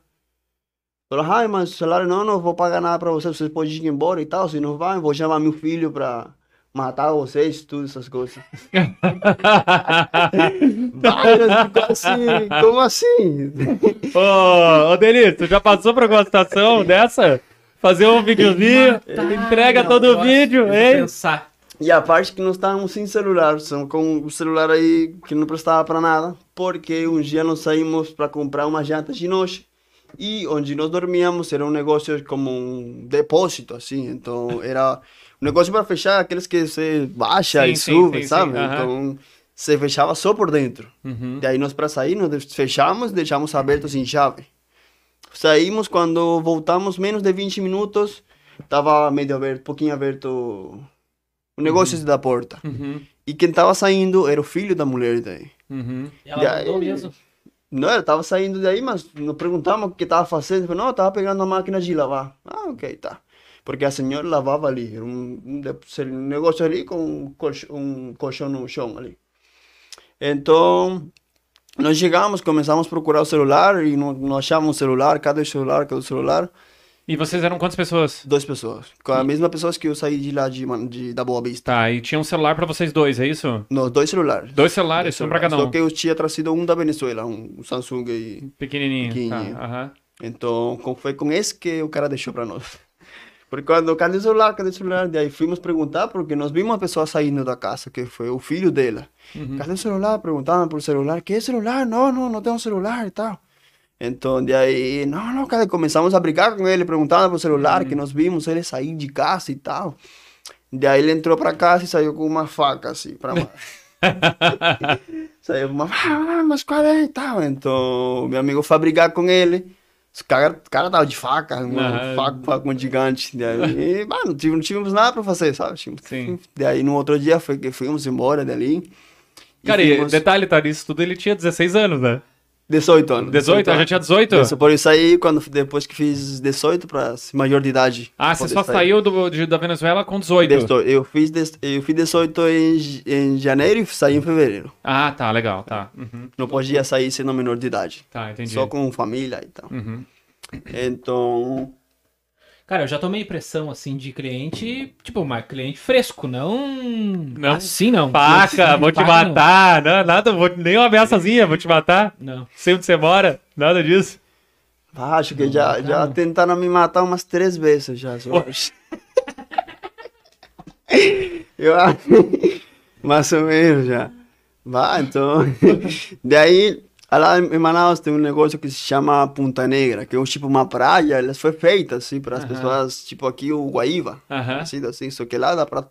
Falou, ai, mas o salário não, não vou pagar nada para vocês, vocês podem ir embora e tal, se não vai, vou chamar meu filho para matar vocês, tudo essas coisas. Ficou assim, como assim? Ô, ô tu já passou por alguma situação dessa? Fazer um videozinho, entrega Não, todo o vídeo, de hein? pensar. E a parte que nós estávamos sem celular, são com o celular aí que não prestava para nada, porque um dia nós saímos para comprar uma janta de noite e onde nós dormíamos era um negócio como um depósito, assim, então era um negócio para fechar aqueles que você baixa Sim, e sim, sube, sim, sabe? Então você fechava só por dentro. Uhum. Daí nós para sair, nós fechamos, deixamos aberto sem chave. Saímos quando voltamos, menos de 20 minutos, tava meio aberto, pouquinho aberto o negócio da porta. Uhum. E quem tava saindo era o filho da mulher daí. Uhum. E ela mandou mesmo. Não, ele tava saindo daí, mas não perguntamos o que tava fazendo. Falou, não, tava pegando a máquina de lavar. Ah, ok, tá. Porque a senhora lavava ali. Era um, um negócio ali com um colchão, um colchão no chão ali. Então, nós chegamos, começamos a procurar o celular e não, não achávamos o celular. Cadê o celular? Cadê o celular? E vocês eram quantas pessoas? Duas pessoas. Com a mesma pessoas que eu saí de lá de, de, da Boa Vista. Tá, e tinha um celular pra vocês dois, é isso? Não, dois celulares. Dois celulares, um pra cada Só um. que eu tinha trazido um da Venezuela, um Samsung e Pequenininho. Pequenininho. Tá, aham. Então, com- foi com esse que o cara deixou para nós. Porque quando, cadê o celular, cadê o celular? Daí fomos perguntar, porque nós vimos uma pessoa saindo da casa, que foi o filho dela. Uhum. Cadê o celular? Perguntavam por celular. Que celular? Não, não, não tenho celular e tal. Então, daí, não, não, cadê? Começamos a brigar com ele, perguntando por celular, que nós vimos ele sair de casa e tal. Daí ele entrou para casa e saiu com uma faca, assim, para Saiu uma ah, mas qual é e tal. Então, meu amigo foi brigar com ele. Os cara, o cara tava de faca, Ah. faca, faca um gigante. Daí, bah, não, tive- não tivemos nada pra fazer, sabe? Tínhamos- Sim. Daí, no outro dia, foi fomos embora dali. E Cara, e fomos- detalhe, tá, nisso tudo ele tinha 16 anos, né? 18 anos. 18? Ah, já tinha 18? Isso, por isso aí, quando, depois que fiz 18 para maior de idade. Ah, você só sair. saiu do, de- da Venezuela com 18. 18. Eu fiz, eu fiz 18 em, em janeiro e saí em fevereiro. Ah, tá, legal, tá. Uhum. Não podia sair sendo menor de idade. Tá, entendi. Só com família e tal. Uhum. Então, Cara, eu já tomei pressão assim de cliente, tipo, mas cliente fresco, não. Não. Assim não. Faca, vou te não. matar. Não, nada, vou, nem uma ameaçazinha, vou te matar. Não. Sei onde você mora, nada disso. ah, acho que já, já não. tentaram me matar umas três vezes já. Eu acho. eu acho. Mais ou menos já. Vá, então. Daí, lá em Manaus tem um negócio que se chama Punta Negra, que é um, tipo uma praia, ela foi feita assim para as Aham. pessoas, tipo aqui o Guaíba. Aham. Assim, assim, só que lá dá pra.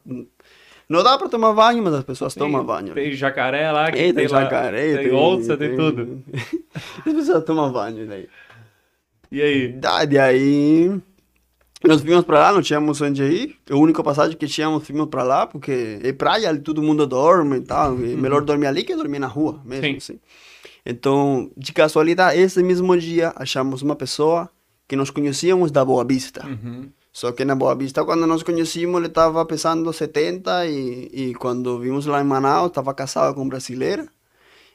Não dá pra tomar banho, mas as pessoas tomam banho. Tem jacaré lá, que tem, tem lá- jacaré, tem, onça, tem, tudo. As pessoas tomam banho daí. E aí? Daí, aí nós fomos pra lá, não tínhamos onde ir. A única passagem que tínhamos, fomos pra lá, porque é praia, ali todo mundo dorme e tal. É melhor dormir ali que dormir na rua, mesmo Sim. assim. Então, de casualidade, esse mesmo dia, achamos uma pessoa que nós conhecíamos da Boa Vista. Uhum. Só que na Boa Vista, quando nós conhecíamos, ele estava pesando 70 e, e quando vimos lá em Manaus, estava casado com brasileira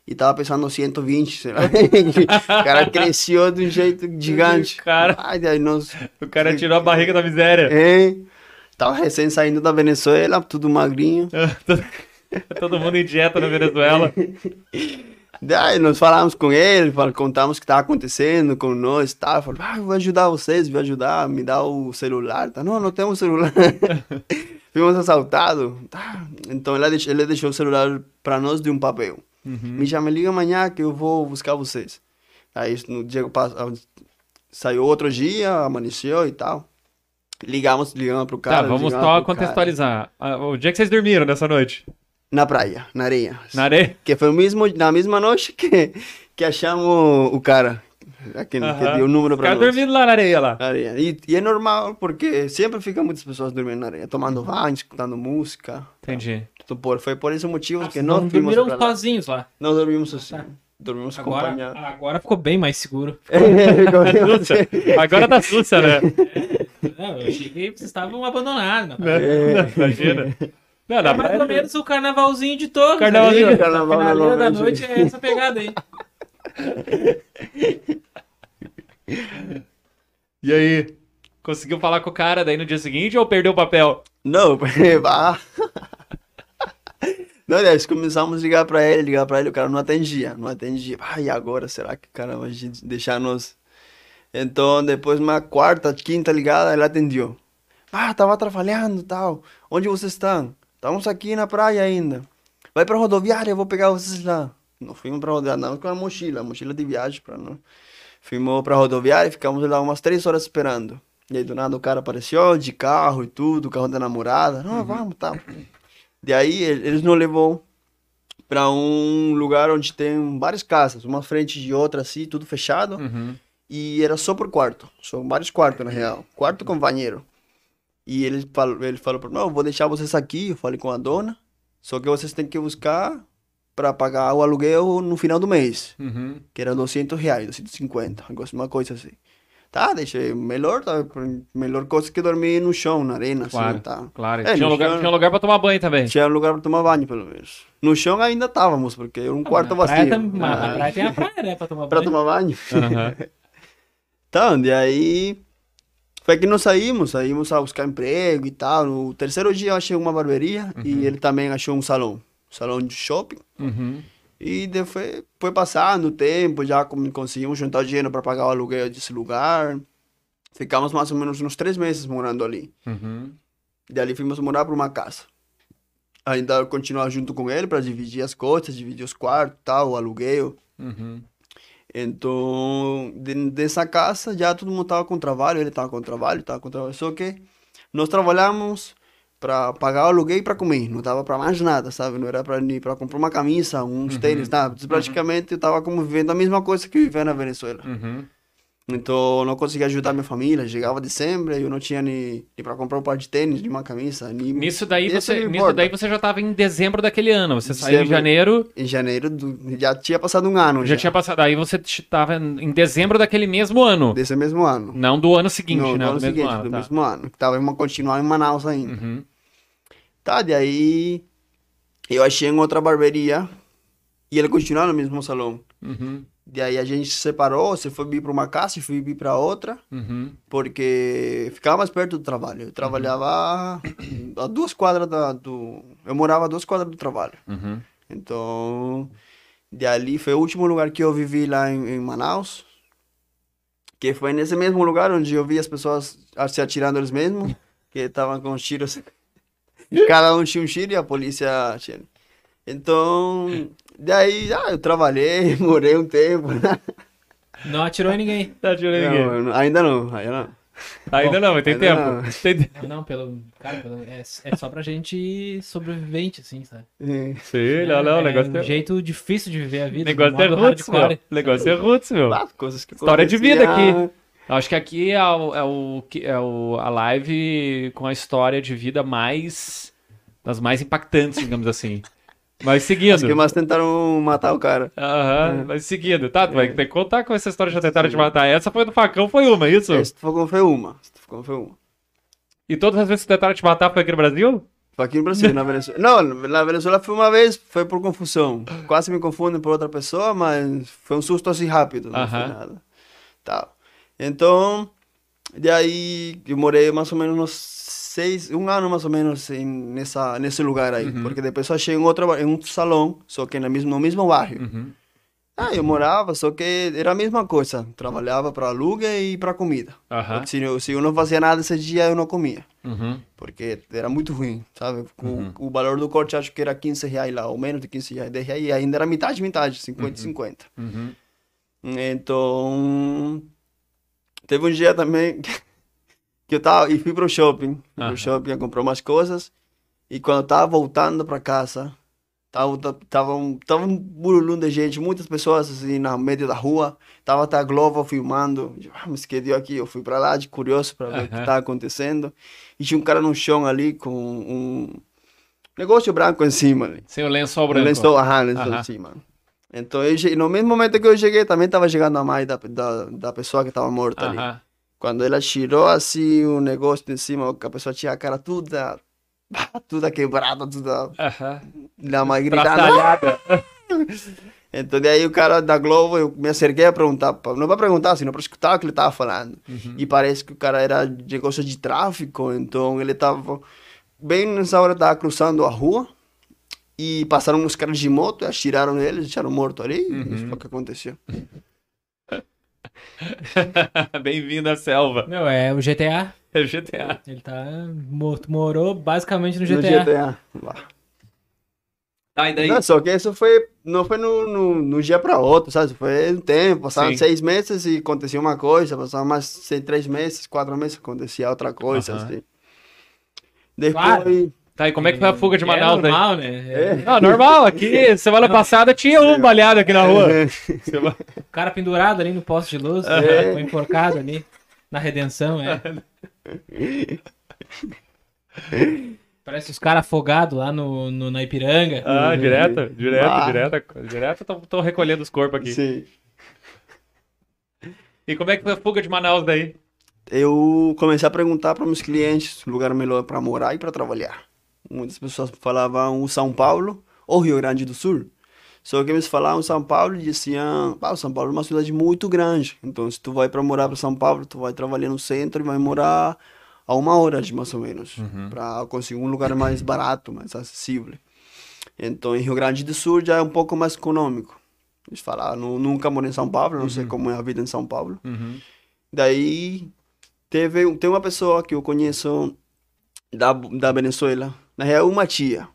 e estava pesando 120, sei lá. o cara cresceu de um jeito gigante. Cara. Ai, nós... O cara tirou a barriga da miséria. É, tava recém saindo da Venezuela, tudo magrinho. Todo mundo em dieta na Venezuela. Daí nós falamos com ele, contamos o que estava acontecendo com nós, tá? Falou, ah, vou ajudar vocês, vou ajudar, me dá o celular. Tá? Não, não temos celular. Fomos assaltados. Tá. Então ele deixou, ele deixou o celular para nós de um papel. Me chama, liga amanhã que eu vou buscar vocês. Aí no dia passa- saiu outro dia, amanheceu e tal. Ligamos, ligamos pro cara. tá, vamos só pro cara. contextualizar. Ah, O dia que vocês dormiram nessa noite? Na praia, na areia. Na areia? Que foi o mesmo, na mesma noite que, que achamos o cara. Aquele que Aham. deu o número para nós. dormindo lá na areia lá. Na areia. E, e é normal, porque sempre ficam muitas pessoas dormindo na areia, tomando banho, escutando música. Entendi. Então, por, foi por esse motivo que não nós fomos dormiram sozinhos lá. Não dormimos assim. Tá. Dormimos Agora, acompanhados. agora ficou bem mais seguro. Sussa. Agora tá sussa, né? Não, eu achei que vocês estavam abandonados. Não. Né? Imagina. Não, na É mais ou menos o carnavalzinho de todos. Carnavalzinho. aí. Carnaval Finaleira da noite é essa pegada aí. E aí? Conseguiu falar com o cara daí no dia seguinte ou perdeu o papel? Não. Não, nós começamos a ligar pra ele, ligar pra ele, o cara não atendia, não atendia. Ah, e agora, será que o cara vai deixar nós? Então, depois uma quarta, quinta ligada, ele atendeu. Ah, tava trabalhando e tal. Onde vocês estão? Estamos aqui na praia ainda. Vai pra rodoviária, eu vou pegar vocês lá. Não fomos pra rodoviária, não, com a mochila, mochila de viagem pra nós. Fomos pra rodoviária e ficamos lá umas três horas esperando. E aí, do nada, o cara apareceu de carro e tudo, o carro da namorada. Não, vamos, tá. E aí, ele- eles nos levou pra um lugar onde tem várias casas, uma frente de outra assim, tudo fechado. Uhum. E era só por quarto. São vários quartos, na real. Quarto com banheiro. E ele falou, ele falou para mim, não, vou deixar vocês aqui. Eu falei com a dona. Só que vocês têm que buscar para pagar o aluguel no final do mês. Uhum. Que era 200 reais, 250. Uma coisa assim. Tá, deixei. Melhor, tá? Melhor coisa que dormir no chão, na arena, Claro, assim, tá? claro. É, tinha, lugar, chão- tinha lugar pra tomar banho também. Tinha lugar para tomar banho, pelo menos. No chão ainda estávamos, porque era um quarto Na praia vazio. mas Ah, praia tem a praia, né? Pra tomar Pra banho. tomar banho. Aham. Então, e aí. Foi que nós saímos, saímos a buscar emprego e tal. No terceiro dia eu achei uma barbearia e ele também achou um salão. Um salão de shopping. Uhum. E daí foi, foi passando o tempo, já conseguimos juntar dinheiro para pagar o aluguel desse lugar. Ficamos mais ou menos uns três meses morando ali. Uhum. Dali fomos morar para uma casa. Ainda continuar junto com ele para dividir as coisas, dividir os quartos, tal, o aluguel. Uhum. Então, de- dessa casa já todo mundo estava com trabalho, ele estava com trabalho, estava com trabalho. Só que nós trabalhamos para pagar o aluguel e para comer, não dava para mais nada, sabe? Não era para nem para comprar uma camisa, uns tênis, nada. Praticamente eu estava como vivendo a mesma coisa que vivia na Venezuela. Uhum. Então, não conseguia ajudar minha família. Chegava dezembro e eu não tinha nem, nem para comprar um par de tênis, nem uma camisa. Nem... Nisso daí, você, nisso daí você já tava em dezembro daquele ano. Você saiu em Dezembro. janeiro, Em janeiro, do- já tinha passado um ano. já tinha passado. Aí você tava em dezembro daquele mesmo ano. Desse mesmo ano. Não do ano seguinte, Não, né? do ano do mesmo seguinte, ano. do tá. mesmo ano. Tava em uma, continuar em Manaus ainda. Uhum. Tá, e aí eu achei em outra barbearia e ele continuava no mesmo salão. Uhum. E aí a gente se separou, você foi vir para uma casa e fui vir para outra, Uhum. porque ficava mais perto do trabalho. Eu trabalhava a duas quadras da, do... Eu morava a duas quadras do trabalho. Uhum. Então, de ali foi o último lugar que eu vivi lá em, em Manaus. Que foi nesse mesmo lugar onde eu vi as pessoas se atirando eles mesmos, que estavam com os tiros. Cada um tinha um tiro e a polícia tinha. Então, daí ah, eu trabalhei, morei um tempo. Não atirou em ninguém. Tá tirando ninguém. Não, não, ainda não, ainda não. Ainda não, mas tem Ainda tempo. não. Tem... Não, não, pelo. Cara, pelo- é, é só pra gente sobrevivente, assim, sabe? É. Sim, não, não, o é negócio um é... jeito difícil de viver a vida. negócio é roots, meu. negócio é roots, meu. Ah, coisas que História de vida aqui. Acho que aqui é, o, é, o, é o, a live com a história de vida mais. das mais impactantes, digamos assim. Mas seguindo. que mais tentaram matar o cara. Aham, mas seguindo. Tá, tu vai ter que contar com essa história já tentaram te matar. Essa foi do facão, foi uma, isso? Esse foi, foi uma. Esse foi, foi uma. E todas as vezes que tentaram te matar foi aqui no Brasil? Foi aqui no Brasil, na Venezuela. Não, na Venezuela foi uma vez, foi por confusão. Quase me confundem por outra pessoa, mas foi um susto assim rápido, não foi nada. Tá. Então, de aí eu morei mais ou menos uns seis, um ano mais ou menos em, nessa, nesse lugar aí. Porque depois eu achei em, outro, em um salão, só que no mesmo, no mesmo bairro. Uhum. Ah, eu morava, só que era a mesma coisa. Trabalhava para aluguel e para comida. Aham. Se, eu, se eu não fazia nada esse dia, eu não comia Uhum. porque era muito ruim, sabe? O, Uhum. o valor do corte acho que era 15 reais lá, ou menos de 15 reais, 10 reais, e ainda era metade, metade, 50 e 50. Uhum. Então, teve um dia também que eu tava, e fui pro shopping, fui pro shopping, comprar umas coisas, e quando eu tava voltando pra casa, tava, tava, um, tava um burulhão de gente, muitas pessoas assim, no meio da rua, tava até a Globo filmando, ah, mas que deu aqui, eu fui pra lá de curioso pra ver o que tava acontecendo, e tinha um cara no chão ali com um negócio branco em cima ali. Sem o lençol branco. lençol, aham, lençol em cima. Então, eu, no mesmo momento que eu cheguei, também estava chegando a mãe da, da, da pessoa que estava morta ali. Quando ela tirou assim o negócio de cima, a pessoa tinha a cara toda, toda quebrada, toda Aham. a mãe gritando. Traçalhada. Então, daí o cara da Globo, eu me acerquei a perguntar, não para perguntar, sino para escutar o que ele estava falando. E parece que o cara era de negócio de tráfico, então ele estava bem nessa hora, estava cruzando a rua e passaram uns caras de moto, atiraram nele, deixaram morto ali, e isso foi o que aconteceu. Bem-vindo à selva. Meu, é o GTA. É GTA. Ele tá. mo- morou basicamente no No GTA. GTA. lá. Tá, e daí? Não, só que isso foi, não foi no, no, no dia para outro, sabe? Foi um tempo, passaram Sim. seis meses e acontecia uma coisa, passaram mais seis, três meses, quatro meses, acontecia outra coisa, Aham. assim. Depois, Claro. Tá, e como é que foi a fuga de Manaus é daí? normal, né? É. Não, normal, aqui, semana passada tinha um baleado aqui na rua. O cara pendurado ali no poste de luz, É. foi enforcado ali na redenção, é. Parece os caras afogados lá no, no- na Ipiranga. Ah, direto, direto, Ah. direto, direto, tô, tô recolhendo os corpos aqui. Sim. E como é que foi a fuga de Manaus daí? Eu comecei a perguntar para meus clientes lugar melhor para morar e para trabalhar. Muitas pessoas falavam o São Paulo ou Rio Grande do Sul. Só que eles falavam São Paulo e diziam, ah, São Paulo é uma cidade muito grande. Então, se tu vai para morar para São Paulo, tu vai trabalhar no centro e vai morar a uma hora de mais ou menos, para conseguir um lugar mais barato, mais acessível. Então, em Rio Grande do Sul já é um pouco mais econômico. Eles falaram, "Nu- nunca morei em São Paulo, não sei como é a vida em São Paulo. Daí teve tem uma pessoa que eu conheço da, da Venezuela, na real uma tia,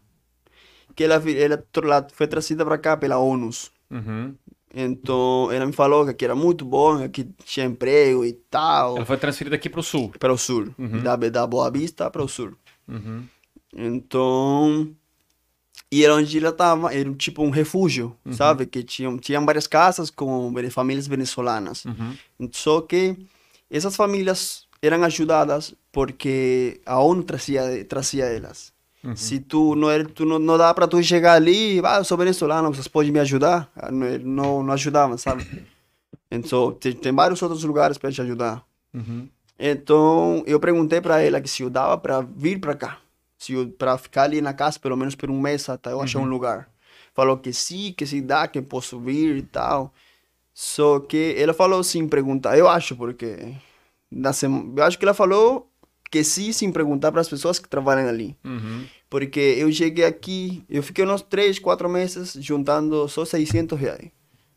que ela, ela foi trazida para cá pela ONU. Uhum. Então ela me falou que aqui era muito bom, que tinha emprego e tal, Ela foi transferida aqui pro sul. para o sul, Uhum. da, da Boa Vista para o sul. Uhum. Então, e era onde ela estava, era tipo um refúgio, sabe? Que tinham, tinham várias casas com famílias venezuelanas. Uhum. Só que essas famílias eram ajudadas porque a ONU trazia, trazia elas. Uhum. Se tu não, tu não, não dá para tu chegar ali, ah, eu sou venezuelano, vocês podem me ajudar? Ah, Não, não, não ajudavam, sabe? Então, tem, tem vários outros lugares para te ajudar. Uhum. Então, eu perguntei para ela que se eu dava para vir para cá, se eu para ficar ali na casa pelo menos por um mês até eu achar um lugar. Falou que sim, que se dá, que posso vir e tal. Só que ela falou sem perguntar. Eu acho porque na sema... eu acho que ela falou que sim sem perguntar para as pessoas que trabalham ali. Uhum. Porque eu cheguei aqui, eu fiquei uns 3, 4 meses juntando só 600 reais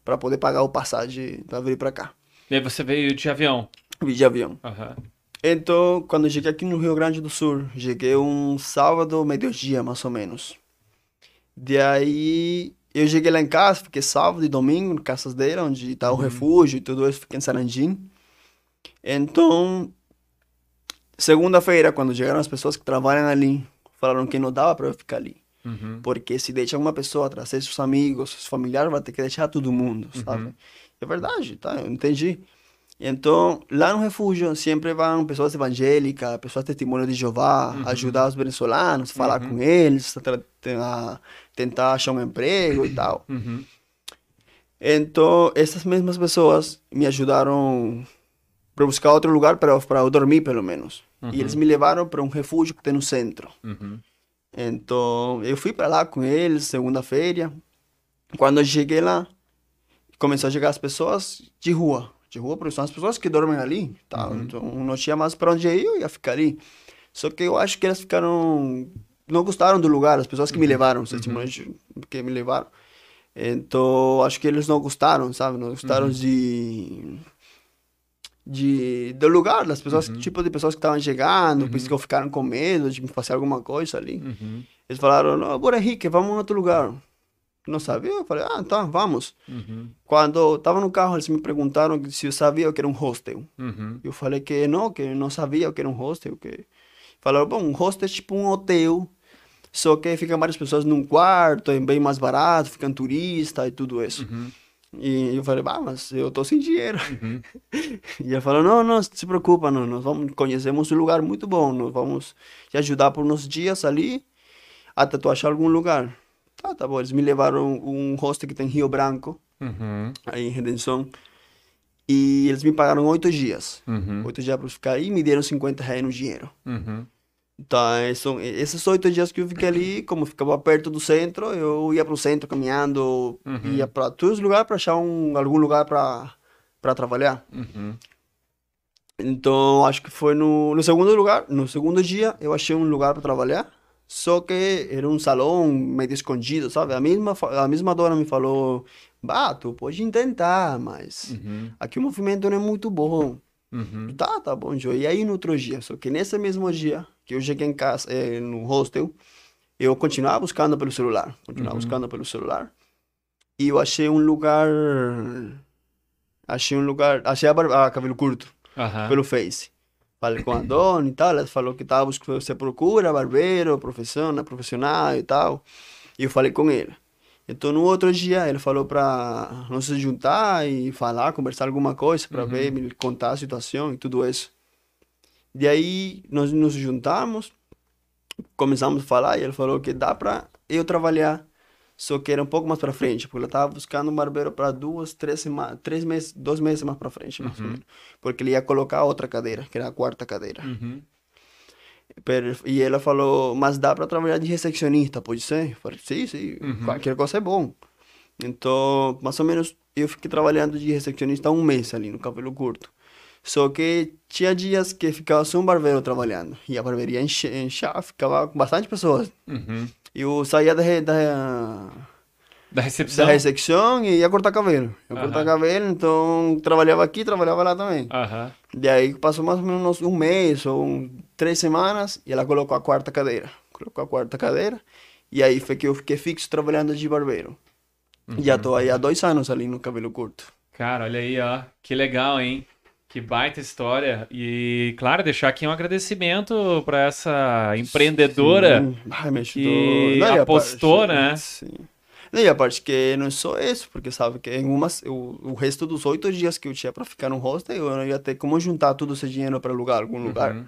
para poder pagar o passagem para vir para cá. E aí você veio de avião. Vim de avião. Aham. Então, quando eu cheguei aqui no Rio Grande do Sul, cheguei um sábado, meio-dia, mais ou menos. Daí, eu cheguei lá em casa, fiquei sábado e domingo na casa dela, onde está o refúgio e tudo isso, fiquei em Sarandim. Então, segunda-feira, quando chegaram as pessoas que trabalham ali, falaram que não dava para eu ficar ali. Uhum. Porque se deixa uma pessoa trazer seus amigos, seus familiares, vai ter que deixar todo mundo, sabe? É verdade, tá? Eu entendi. Então, lá no refúgio sempre vão pessoas evangélicas, pessoas testemunhas de Jeová, ajudar os venezuelanos, falar com eles, tentar achar um emprego e tal. Uhum. Então, essas mesmas pessoas me ajudaram para buscar outro lugar para para eu dormir, pelo menos. E eles me levaram para um refúgio que tem no centro. Uhum. Então, eu fui para lá com eles segunda-feira. Quando eu cheguei lá, começou a chegar as pessoas de rua. De rua, porque são as pessoas que dormem ali. Tá? Então, não tinha mais para onde ir, eu ia ficar ali. Só que eu acho que elas ficaram... Não gostaram do lugar, as pessoas que me levaram, os testemunhos que me levaram. Então, acho que eles não gostaram, sabe? Não gostaram de... De, do lugar, das pessoas, tipo de pessoas que estavam chegando, por isso que ficaram com medo de fazer alguma coisa ali. Uhum. Eles falaram, não, bora Henrique, vamos em outro lugar. Não sabia? Eu falei, ah, tá, vamos. Uhum. Quando estava no carro, eles me perguntaram se eu sabia o que era um hostel. Uhum. Eu falei que não, que não sabia o que era um hostel. Que... Falaram, bom, um hostel é tipo um hotel, só que ficam várias pessoas num quarto, é bem mais barato, ficam turistas e tudo isso. E eu falei, bah, mas eu tô sem dinheiro. Uhum. E ele falou, não, não se preocupa, não, nós vamos, conhecemos um lugar muito bom, nós vamos te ajudar por uns dias ali, até tu achar algum lugar. Tá, tá bom, eles me levaram um hostel que tem em Rio Branco, Uhum. aí em Redenção, e eles me pagaram oito dias. Uhum. Oito dias para ficar aí e me deram 50 reais no dinheiro. Uhum. Então, são esses oito dias que eu fiquei ali, como ficava perto do centro, eu ia para o centro caminhando, Uhum. ia para todos os lugares para achar um, algum lugar para trabalhar. Uhum. Então, acho que foi no, no segundo lugar, no segundo dia, eu achei um lugar para trabalhar, só que era um salão meio escondido, sabe? A mesma, a mesma dona me falou, bah, tu pode tentar, mas Uhum. aqui o movimento não é muito bom. Uhum. Tá, tá bom, Joe. E aí no outro dia, só que nesse mesmo dia que eu cheguei em casa, eh, no hostel, eu continuava buscando pelo celular, continuava buscando pelo celular, e eu achei um lugar, achei um lugar, achei a, barba, a cabelo curto Aham. pelo Face. Falei com a dona e tal, ela falou que tava você procura barbeiro, profissão, né, profissional e tal. E eu falei com ele. Então, no outro dia, ele falou para nós se juntar e falar, conversar alguma coisa, para ver, me contar a situação e tudo isso. E aí, nós nos juntamos, começamos a falar e ele falou que dá para eu trabalhar, só que era um pouco mais para frente, porque ele estava buscando um barbeiro para duas, três, semanas, três meses, dois meses mais para frente, mais ou menos. porque ele ia colocar outra cadeira, que era a quarta cadeira. Uhum. Pero- e ela falou, mas dá para trabalhar de recepcionista, pode ser? Eu falei, sim, sim, qualquer coisa é bom. Então, mais ou menos, eu fiquei trabalhando de recepcionista um mês ali no cabelo curto. Só que tinha dias que ficava só um barbeiro trabalhando. E a barbearia enche- enchia, ficava com bastante pessoas. Uhum. Eu saía da, da, Da recepção. da recepção e ia cortar cabelo. Eu Aham. cortar cabelo, então trabalhava aqui, trabalhava lá também. Aham. De aí passou mais ou menos um mês ou um- três semanas e ela colocou a quarta cadeira. Colocou a quarta cadeira e aí foi que eu fiquei fixo trabalhando de barbeiro. Já tô aí há dois anos ali no cabelo curto. Cara, olha aí, ó. Que legal, hein? Que baita história. E, claro, deixar aqui um agradecimento para essa empreendedora. Sim. Ai, me que e a apostou, parte- né? Sim. Não, E a parte que não é só isso, porque sabe que em umas, o, o resto dos oito dias que eu tinha para ficar no hostel, eu não ia ter como juntar todo esse dinheiro para alugar algum lugar. Uhum.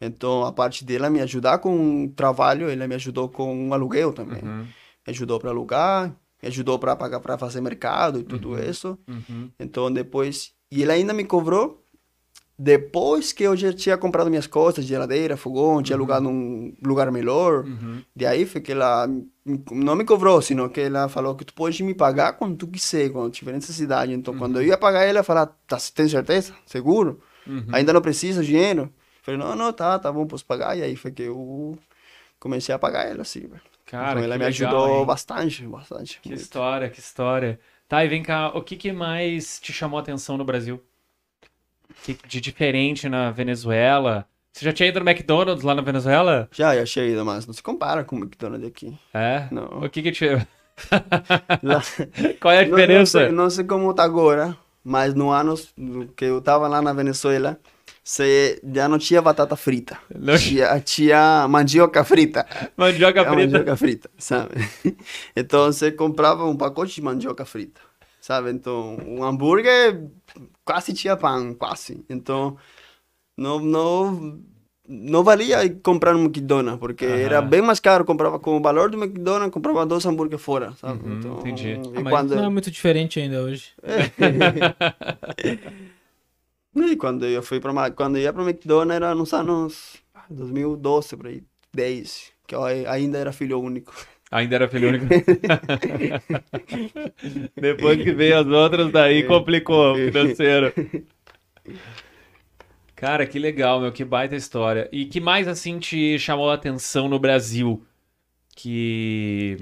Então, a parte dela me ajudar com o trabalho, ela me ajudou com o aluguel também. Uhum. Me ajudou para alugar, me ajudou para pagar para fazer mercado e tudo isso. Uhum. Então, depois. E ele ainda me cobrou depois que eu já tinha comprado minhas coisas, geladeira, fogão, tinha alugado um lugar melhor. Uhum. De aí foi que ela não me cobrou, sino que ela falou que tu pode me pagar quando tu quiser, quando tiver necessidade. Então, quando eu ia pagar, ela falou: tá, tem certeza? Seguro? Uhum. Ainda não precisa de dinheiro? Eu falei: não, não, tá, tá bom, posso pagar. E aí foi que eu comecei a pagar ela, assim. velho. Cara, então, ela me legal, ajudou hein? bastante, bastante. Que muito. história, que história. Tá, e vem cá, o que, que mais te chamou a atenção no Brasil? Que de diferente na Venezuela? Você já tinha ido no McDonald's lá na Venezuela? Já, já achei, mas não se compara com o McDonald's aqui. É? Não. O que que te... Lá- Qual é a Não- Não, diferença? sei, não sei como tá agora, mas no ano que eu tava lá na Venezuela, você já não tinha batata frita. Não- Tinha, tinha mandioca frita. Mandioca É frita. mandioca frita, sabe? Então você comprava um pacote de mandioca frita, sabe? Então um hambúrguer quase tinha pão, quase. Então não, não, não valia comprar no McDonald's, porque era bem mais caro. Comprava com o valor do McDonald's, comprava dois hambúrgueres fora, sabe? Uhum, então, entendi. Ah, mas quando... não é muito diferente ainda hoje. E quando eu fui para quando eu ia para McDonald's era nos anos 2012 por aí, 10, que eu ai- ainda era filho único. Ainda era filho único. Depois que veio as outras, daí complicou o financeiro. Cara, que legal, meu, que baita história. E que mais, assim, te chamou a atenção no Brasil? Que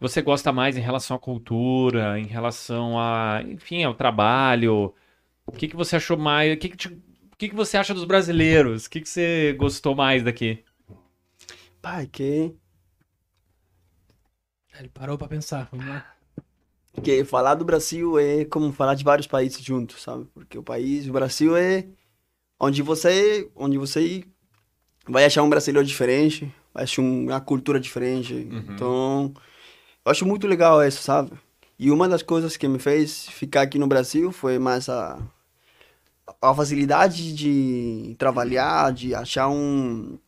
você gosta mais em relação à cultura, em relação a, enfim, ao trabalho? O que que você achou mais... O que que, te- o que que você acha dos brasileiros? O que que você gostou mais daqui? Pai, que Ele parou pra pensar. Vamos lá. que falar do Brasil é como falar de vários países juntos, sabe? Porque o país, o Brasil é onde você, onde você vai achar um brasileiro diferente, vai achar uma cultura diferente. Então, eu acho muito legal isso, sabe? E uma das coisas que me fez ficar aqui no Brasil foi mais a a facilidade de trabalhar, de achar um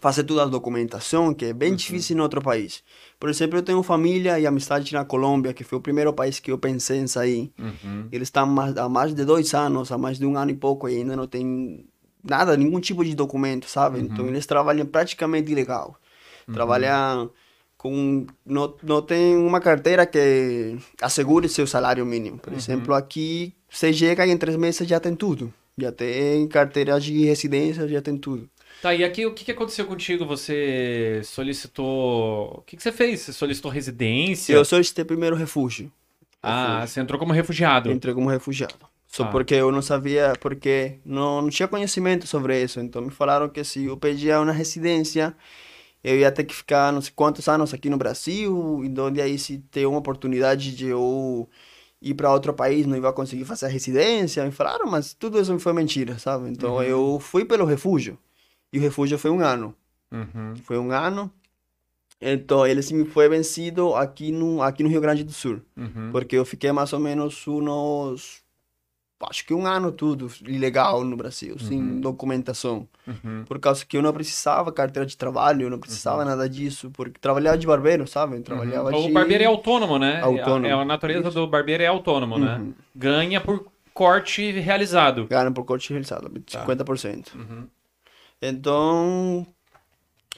fazer toda a documentação, que é bem difícil em outro país. Por exemplo, eu tenho família e amizade na Colômbia, que foi o primeiro país que eu pensei em sair. Uhum. Eles estão há mais de dois anos, há mais de um ano e pouco, e ainda não tem nada, nenhum tipo de documento, sabe? Então, eles trabalham praticamente ilegal. Trabalham com... Não, não tem uma carteira que assegure seu salário mínimo. Por exemplo, aqui, você chega e em três meses já tem tudo. Já tem carteira de residência, já tem tudo. Tá, e aqui o que, que aconteceu contigo? Você solicitou. O que, que você fez? Você solicitou residência? Eu solicitei primeiro refúgio. Ah, você entrou como refugiado. Entrei como refugiado. Só Ah. porque eu não sabia, porque não, não tinha conhecimento sobre isso. Então me falaram que se eu pedia uma residência, eu ia ter que ficar não sei quantos anos aqui no Brasil, e onde aí se ter uma oportunidade de eu ir para outro país, não ia conseguir fazer a residência. Me falaram, mas tudo isso foi mentira, sabe? Então eu fui pelo refúgio. E o refúgio foi um ano. Uhum. Foi um ano. Então ele se me foi vencido aqui no, aqui no Rio Grande do Sul. Uhum. Porque eu fiquei mais ou menos uns. Acho que um ano tudo ilegal no Brasil, sem documentação. Uhum. Por causa que eu não precisava carteira de trabalho, eu não precisava nada disso. Porque trabalhava de barbeiro, sabe? Eu trabalhava de. O barbeiro é autônomo, né? Autônomo. É, a natureza Isso. do barbeiro é autônomo, né? Uhum. Ganha por corte realizado. Ganha por corte realizado, Tá. 50%. Uhum. Então,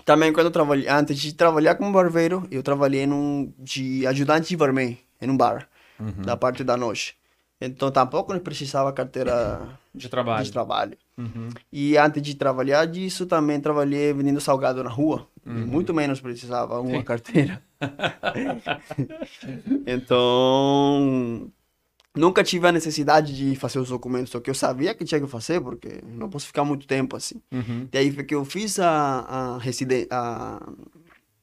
também quando eu trabalhei, antes de trabalhar como barbeiro, eu trabalhei num, de ajudante de barman, em um bar, Uhum. da parte da noite. Então, tampouco não precisava carteira De trabalho. de trabalho. Uhum. E antes de trabalhar disso, também trabalhei vendendo salgado na rua. Muito menos precisava uma Sim. carteira. então, nunca tive a necessidade de fazer os documentos, só que eu sabia que tinha que fazer, porque não posso ficar muito tempo assim. Uhum. E aí foi que eu fiz a, a, a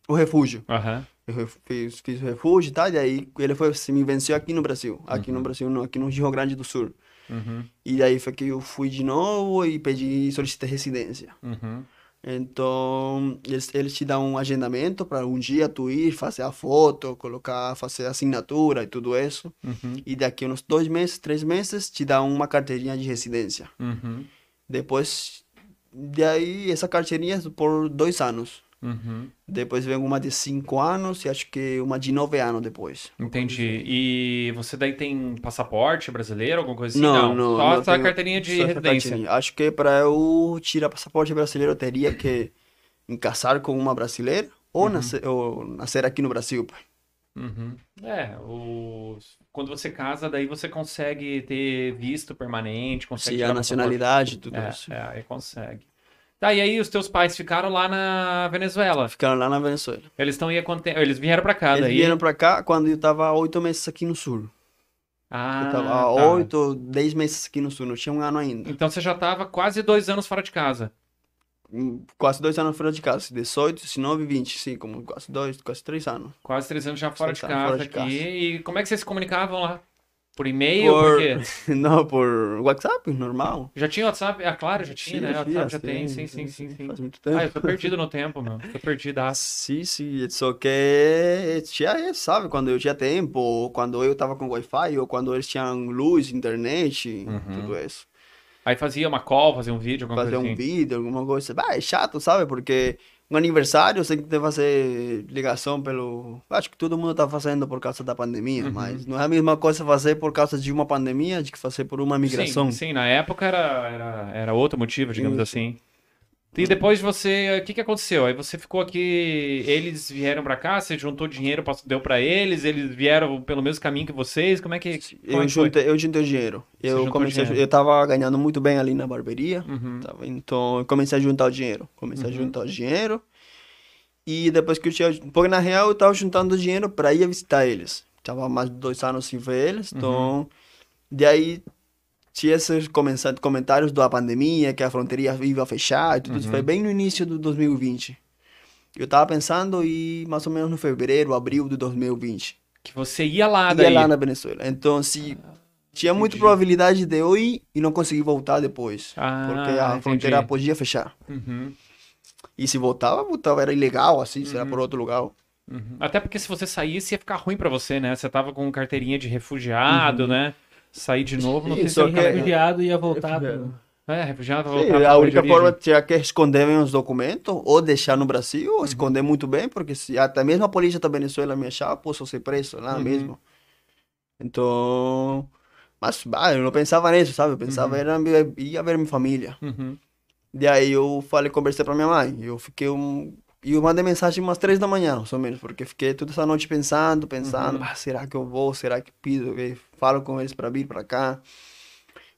o refúgio. Aham. Eu fiz, fiz refúgio e tal, e aí ele foi, se me venceu aqui no Brasil. Aqui no Brasil, no, aqui no Rio Grande do Sul. Uhum. E aí foi que eu fui de novo e pedi, solicitei residência. Uhum. Então, eles, eles te dão um agendamento para um dia tu ir, fazer a foto, colocar, fazer a assinatura e tudo isso. Uhum. E daqui uns dois meses, três meses, te dão uma carteirinha de residência. Uhum. Depois, daí, essa carteirinha é por dois anos. Uhum. Depois vem uma de cinco anos e acho que uma de nove anos depois. Entendi. E você daí tem passaporte brasileiro, alguma coisa assim? Não, não. Só não tenho- carteirinha de só residência. carteirinha. Acho que para eu tirar passaporte brasileiro, eu teria que casar com uma brasileira ou, nascer, ou nascer aqui no Brasil. pai. Uhum. É, o... quando você casa, daí você consegue ter visto permanente, consegue Se tirar a nacionalidade, tudo passaporte. isso. É, é, aí consegue. Tá, e aí os teus pais ficaram lá na Venezuela. Ficaram lá na Venezuela. Eles estão há quanto tempo? Eles vieram pra cá, Eles daí. vieram pra cá quando eu tava oito meses aqui no sul. Ah, eu tava tá. oito, dez meses aqui no sul, não tinha um ano ainda. Então você já tava quase dois anos fora de casa. Hum, Quase dois anos fora de casa, 18, 19, 20, sim, como quase dois, quase três anos. Quase três anos já fora de Três casa anos fora de aqui. casa. E como é que vocês se comunicavam lá? Por e-mail? Por... Por- quê? Não, por WhatsApp, normal. Já tinha WhatsApp? Ah, claro, já tinha, Sim, né? já WhatsApp já tem, sim, sim, sim, sim. Faz muito tempo. Ah, eu tô perdido no tempo, meu. Tô perdido. Ah, Sim, sim, só que tinha isso, sabe? Quando eu tinha tempo, ou quando eu tava com Wi-Fi, ou quando eles tinham luz, internet, Uhum. tudo isso. Aí fazia uma call, fazia um vídeo, alguma Fazer coisa um assim. vídeo, alguma coisa. Ah, é chato, sabe? Porque um aniversário você tem que fazer ligação pelo. Acho que todo mundo tá fazendo por causa da pandemia, Uhum. mas não é a mesma coisa fazer por causa de uma pandemia de que fazer por uma migração. Sim, sim, na época era, era, era outro motivo, digamos Isso. assim. E depois você, o que que aconteceu? Aí você ficou aqui, eles vieram pra cá, você juntou dinheiro, deu pra eles, eles vieram pelo mesmo caminho que vocês, como é que, como é Eu foi? juntei, eu juntei dinheiro. Você Eu comecei, dinheiro. eu tava ganhando muito bem ali na barbearia. Uhum. Tava- Então eu comecei a juntar o dinheiro. Comecei a juntar o dinheiro. E depois que eu tinha. Porque na real eu tava juntando dinheiro para ir visitar eles. Tava mais de dois anos sem ver eles. Então. Daí tinha esses comentários da pandemia, que a fronteira ia fechar e tudo isso. Foi bem no início do 2020. Eu tava pensando em mais ou menos no fevereiro, abril de 2020. Que você ia lá Ia daí. lá na Venezuela. Então, se. Tinha muita entendi. probabilidade de eu ir e não conseguir voltar depois. Ah, porque a entendi. fronteira podia fechar. Uhum, E se voltava, voltava, era ilegal, assim, Uhum. por outro lugar. uhum. Até porque se você saísse ia ficar ruim pra você, né? Você tava com carteirinha de Uhum. refugiado, né? Sair de novo, não sei se ok. refugiado ia voltar. Pro- É, refugiado Sim, voltar a única forma tinha que esconder bem os documentos, ou deixar no Brasil, Uhum. ou esconder muito bem, porque se até mesmo a polícia da Venezuela me achar, posso ser preso lá Uhum. mesmo. Então. Mas, bah, eu não pensava nisso, sabe? Eu pensava Uhum. era ia ver minha família. Uhum. Daí eu falei, conversei pra minha mãe. Eu fiquei um. E eu mandei mensagem umas três da manhã, mais ou menos, porque fiquei toda essa noite pensando, pensando, Uhum. "Ah, será que eu vou? Será que pido? E falo com eles para vir para cá.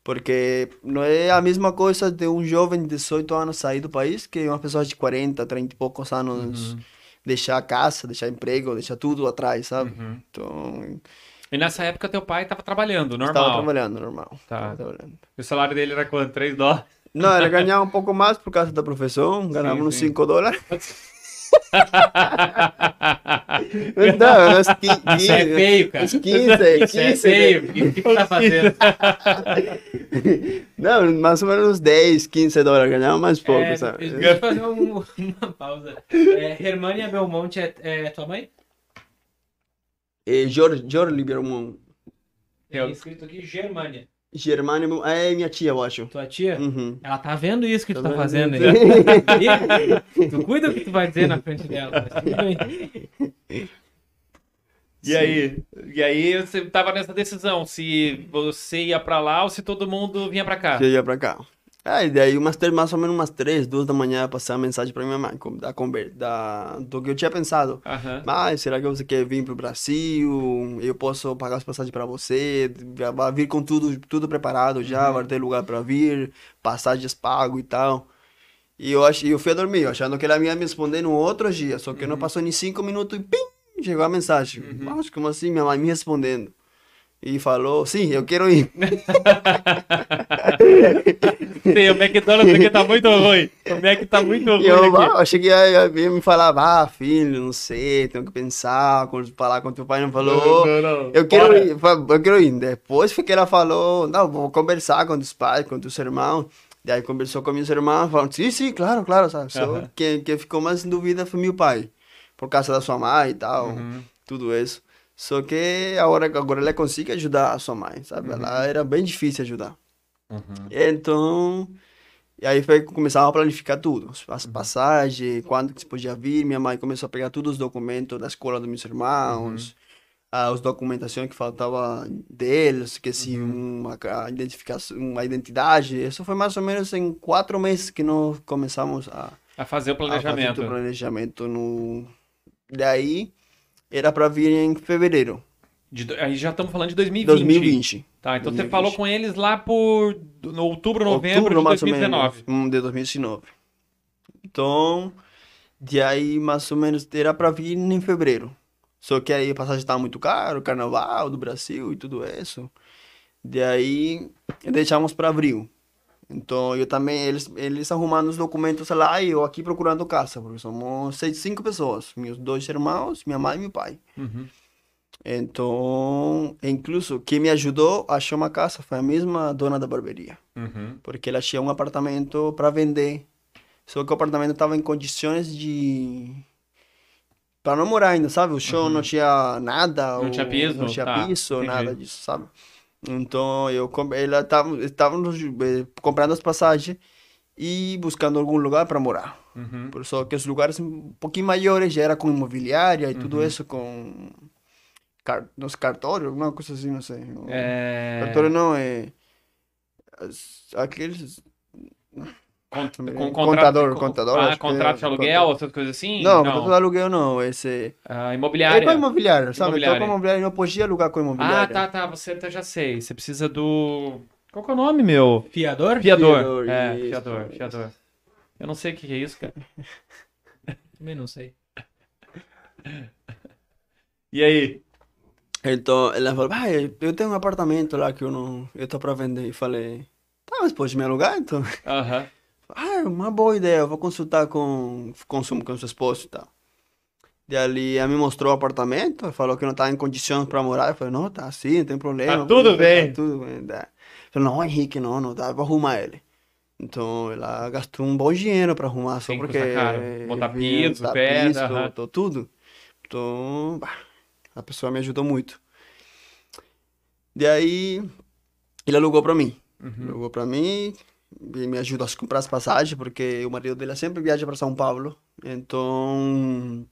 Porque não é a mesma coisa de um jovem de 18 anos sair do país que uma pessoa de 40, 30 e poucos anos Uhum. deixar a casa, deixar emprego, deixar tudo atrás, sabe? Uhum. Então, E nessa época teu pai tava trabalhando, estava normal. trabalhando normal. Tá. Tava trabalhando. E o salário dele era quanto? 3 dólares? Não, ele ganhava um pouco mais por causa da profissão, ganhava uns sim. 5 dólares. Não, uns 15. Isso é feio, cara. Uns 15, Isso é 15. feio. né? O que, que tu tá fazendo? Não, mais ou menos uns 10, 15 dólares. Ganhava mais pouco, é, sabe? Deixa eu fazer um- uma pausa. É, Germânia Belmonte é, é tua mãe? E Jorge, Jorge Libermont. Tem escrito aqui Germânia. Germânia é minha tia, eu acho. Tua tia? Uhum. Ela tá vendo isso que tu tá vendo? fazendo aí. Tu cuida o que tu vai dizer na frente dela. E aí? E aí você tava nessa decisão, se você ia pra lá ou se todo mundo vinha pra cá. Eu ia pra cá. Ah, e daí umas três, mais ou menos umas três, duas da manhã, passei a mensagem pra minha mãe, da, da, do que eu tinha pensado. Aham. Mas será que você quer vir pro Brasil? Eu posso pagar as passagens para você, vir com tudo, tudo preparado já, vai ter lugar para vir, passagens pago e tal. E eu ach... eu fui a dormir, achando que ela ia me responder no outro dia, só que não passou nem cinco minutos e pim, chegou a mensagem. Mas como assim, minha mãe me respondendo? E falou, sim, eu quero ir. Sim, o McDonald's aqui tá muito ruim. O Mac tá muito ruim eu, aqui. ah, eu cheguei a, a me falava, ah, filho, não sei, tenho que pensar, quando falar com teu pai não falou. Não, não, não. Eu quero Para. ir, eu quero ir. Depois foi que ela falou, não, vou conversar com os pais, com teus irmãos. Daí conversou com meus irmãos, falaram, sim, sim, claro, claro, sabe? Só Aham. quem, quem ficou mais em dúvida foi meu pai, por causa da sua mãe e tal, Uhum. tudo isso. Só que agora, agora ela consegue ajudar a sua mãe, sabe? Ela era bem difícil ajudar. Uhum. Então, e aí foi começava a planificar tudo, as passagens, quando que se podia vir. Minha mãe começou a pegar todos os documentos da escola dos meus irmãos, ah, as documentações que faltava deles, que se uma a identificação, uma identidade. Isso foi mais ou menos em quatro meses que nós começamos a, A fazer o a fazer planejamento. o planejamento. No... Daí era para vir em fevereiro De aí já estamos falando de 2020. 2020. Tá, então você 2020. falou com eles lá por no outubro, novembro Outubro, de mais ou 2019. menos, de 2019. Então, de aí mais ou menos era para vir em fevereiro. Só que aí a passagem estava muito caro, carnaval do Brasil e tudo isso. De aí deixamos para abril. Então eu também, eles, eles arrumando os documentos lá e eu aqui procurando casa, porque somos seis, cinco pessoas. Meus dois irmãos, minha mãe e meu pai. Uhum. Então, incluso, quem me ajudou a achar uma casa foi a mesma dona da barbearia Uhum. porque ela tinha um apartamento para vender. Só que o apartamento estava em condições de para não morar ainda, sabe? O chão não tinha nada, Não o- tinha piso? não tinha Tá, piso, entendi. nada disso, sabe? Então eu ela estava estávamos eh, comprando as passagens e buscando algum lugar para morar. Uhum. Por só que os lugares um pouquinho maiores já era com imobiliária e tudo isso com car... nos cartórios, alguma coisa assim, não sei. É... Cartório não é aqueles Con- Com- contador, con- contador, Ah, contrato é, de aluguel, essas coisas assim? Não, contrato de aluguel não, esse... Ah, É imobiliária. com imobiliário, sabe? Imobiliária. Então com imobiliário não podia alugar com Ah, imobiliário. tá, tá. Você até já sei. Você precisa do. Qual que é o nome, meu? Fiador? Fiador. Fiador, é, isso, fiador, isso. fiador. Eu não sei o que é isso, cara. Também não sei. E aí? Então ela falou, ah, eu tenho um apartamento lá que eu não... Eu tô pra vender. E falei, tá, mas pode me alugar então? Aham. Ah, é uma boa ideia, eu vou consultar com, seu- com seu esposo e tal. Ali ela me mostrou o apartamento, falou que não estava em condições para morar. Eu falei, não, tá sim, não tem problema. Tá tudo Tá bem. tudo bem. Tá. Falei, não, Henrique, não, não dá, vou arrumar ele. Então ela gastou um bom dinheiro para arrumar, só Sim, porque. caro. Botar piso, botar pedra, piso, aham. botou tudo. Então, bah, a pessoa me ajudou muito. E aí, ele alugou para mim. Uhum. Alugou para mim, e me ajudou a comprar as passagens, porque o marido dela sempre viaja para São Paulo. Então,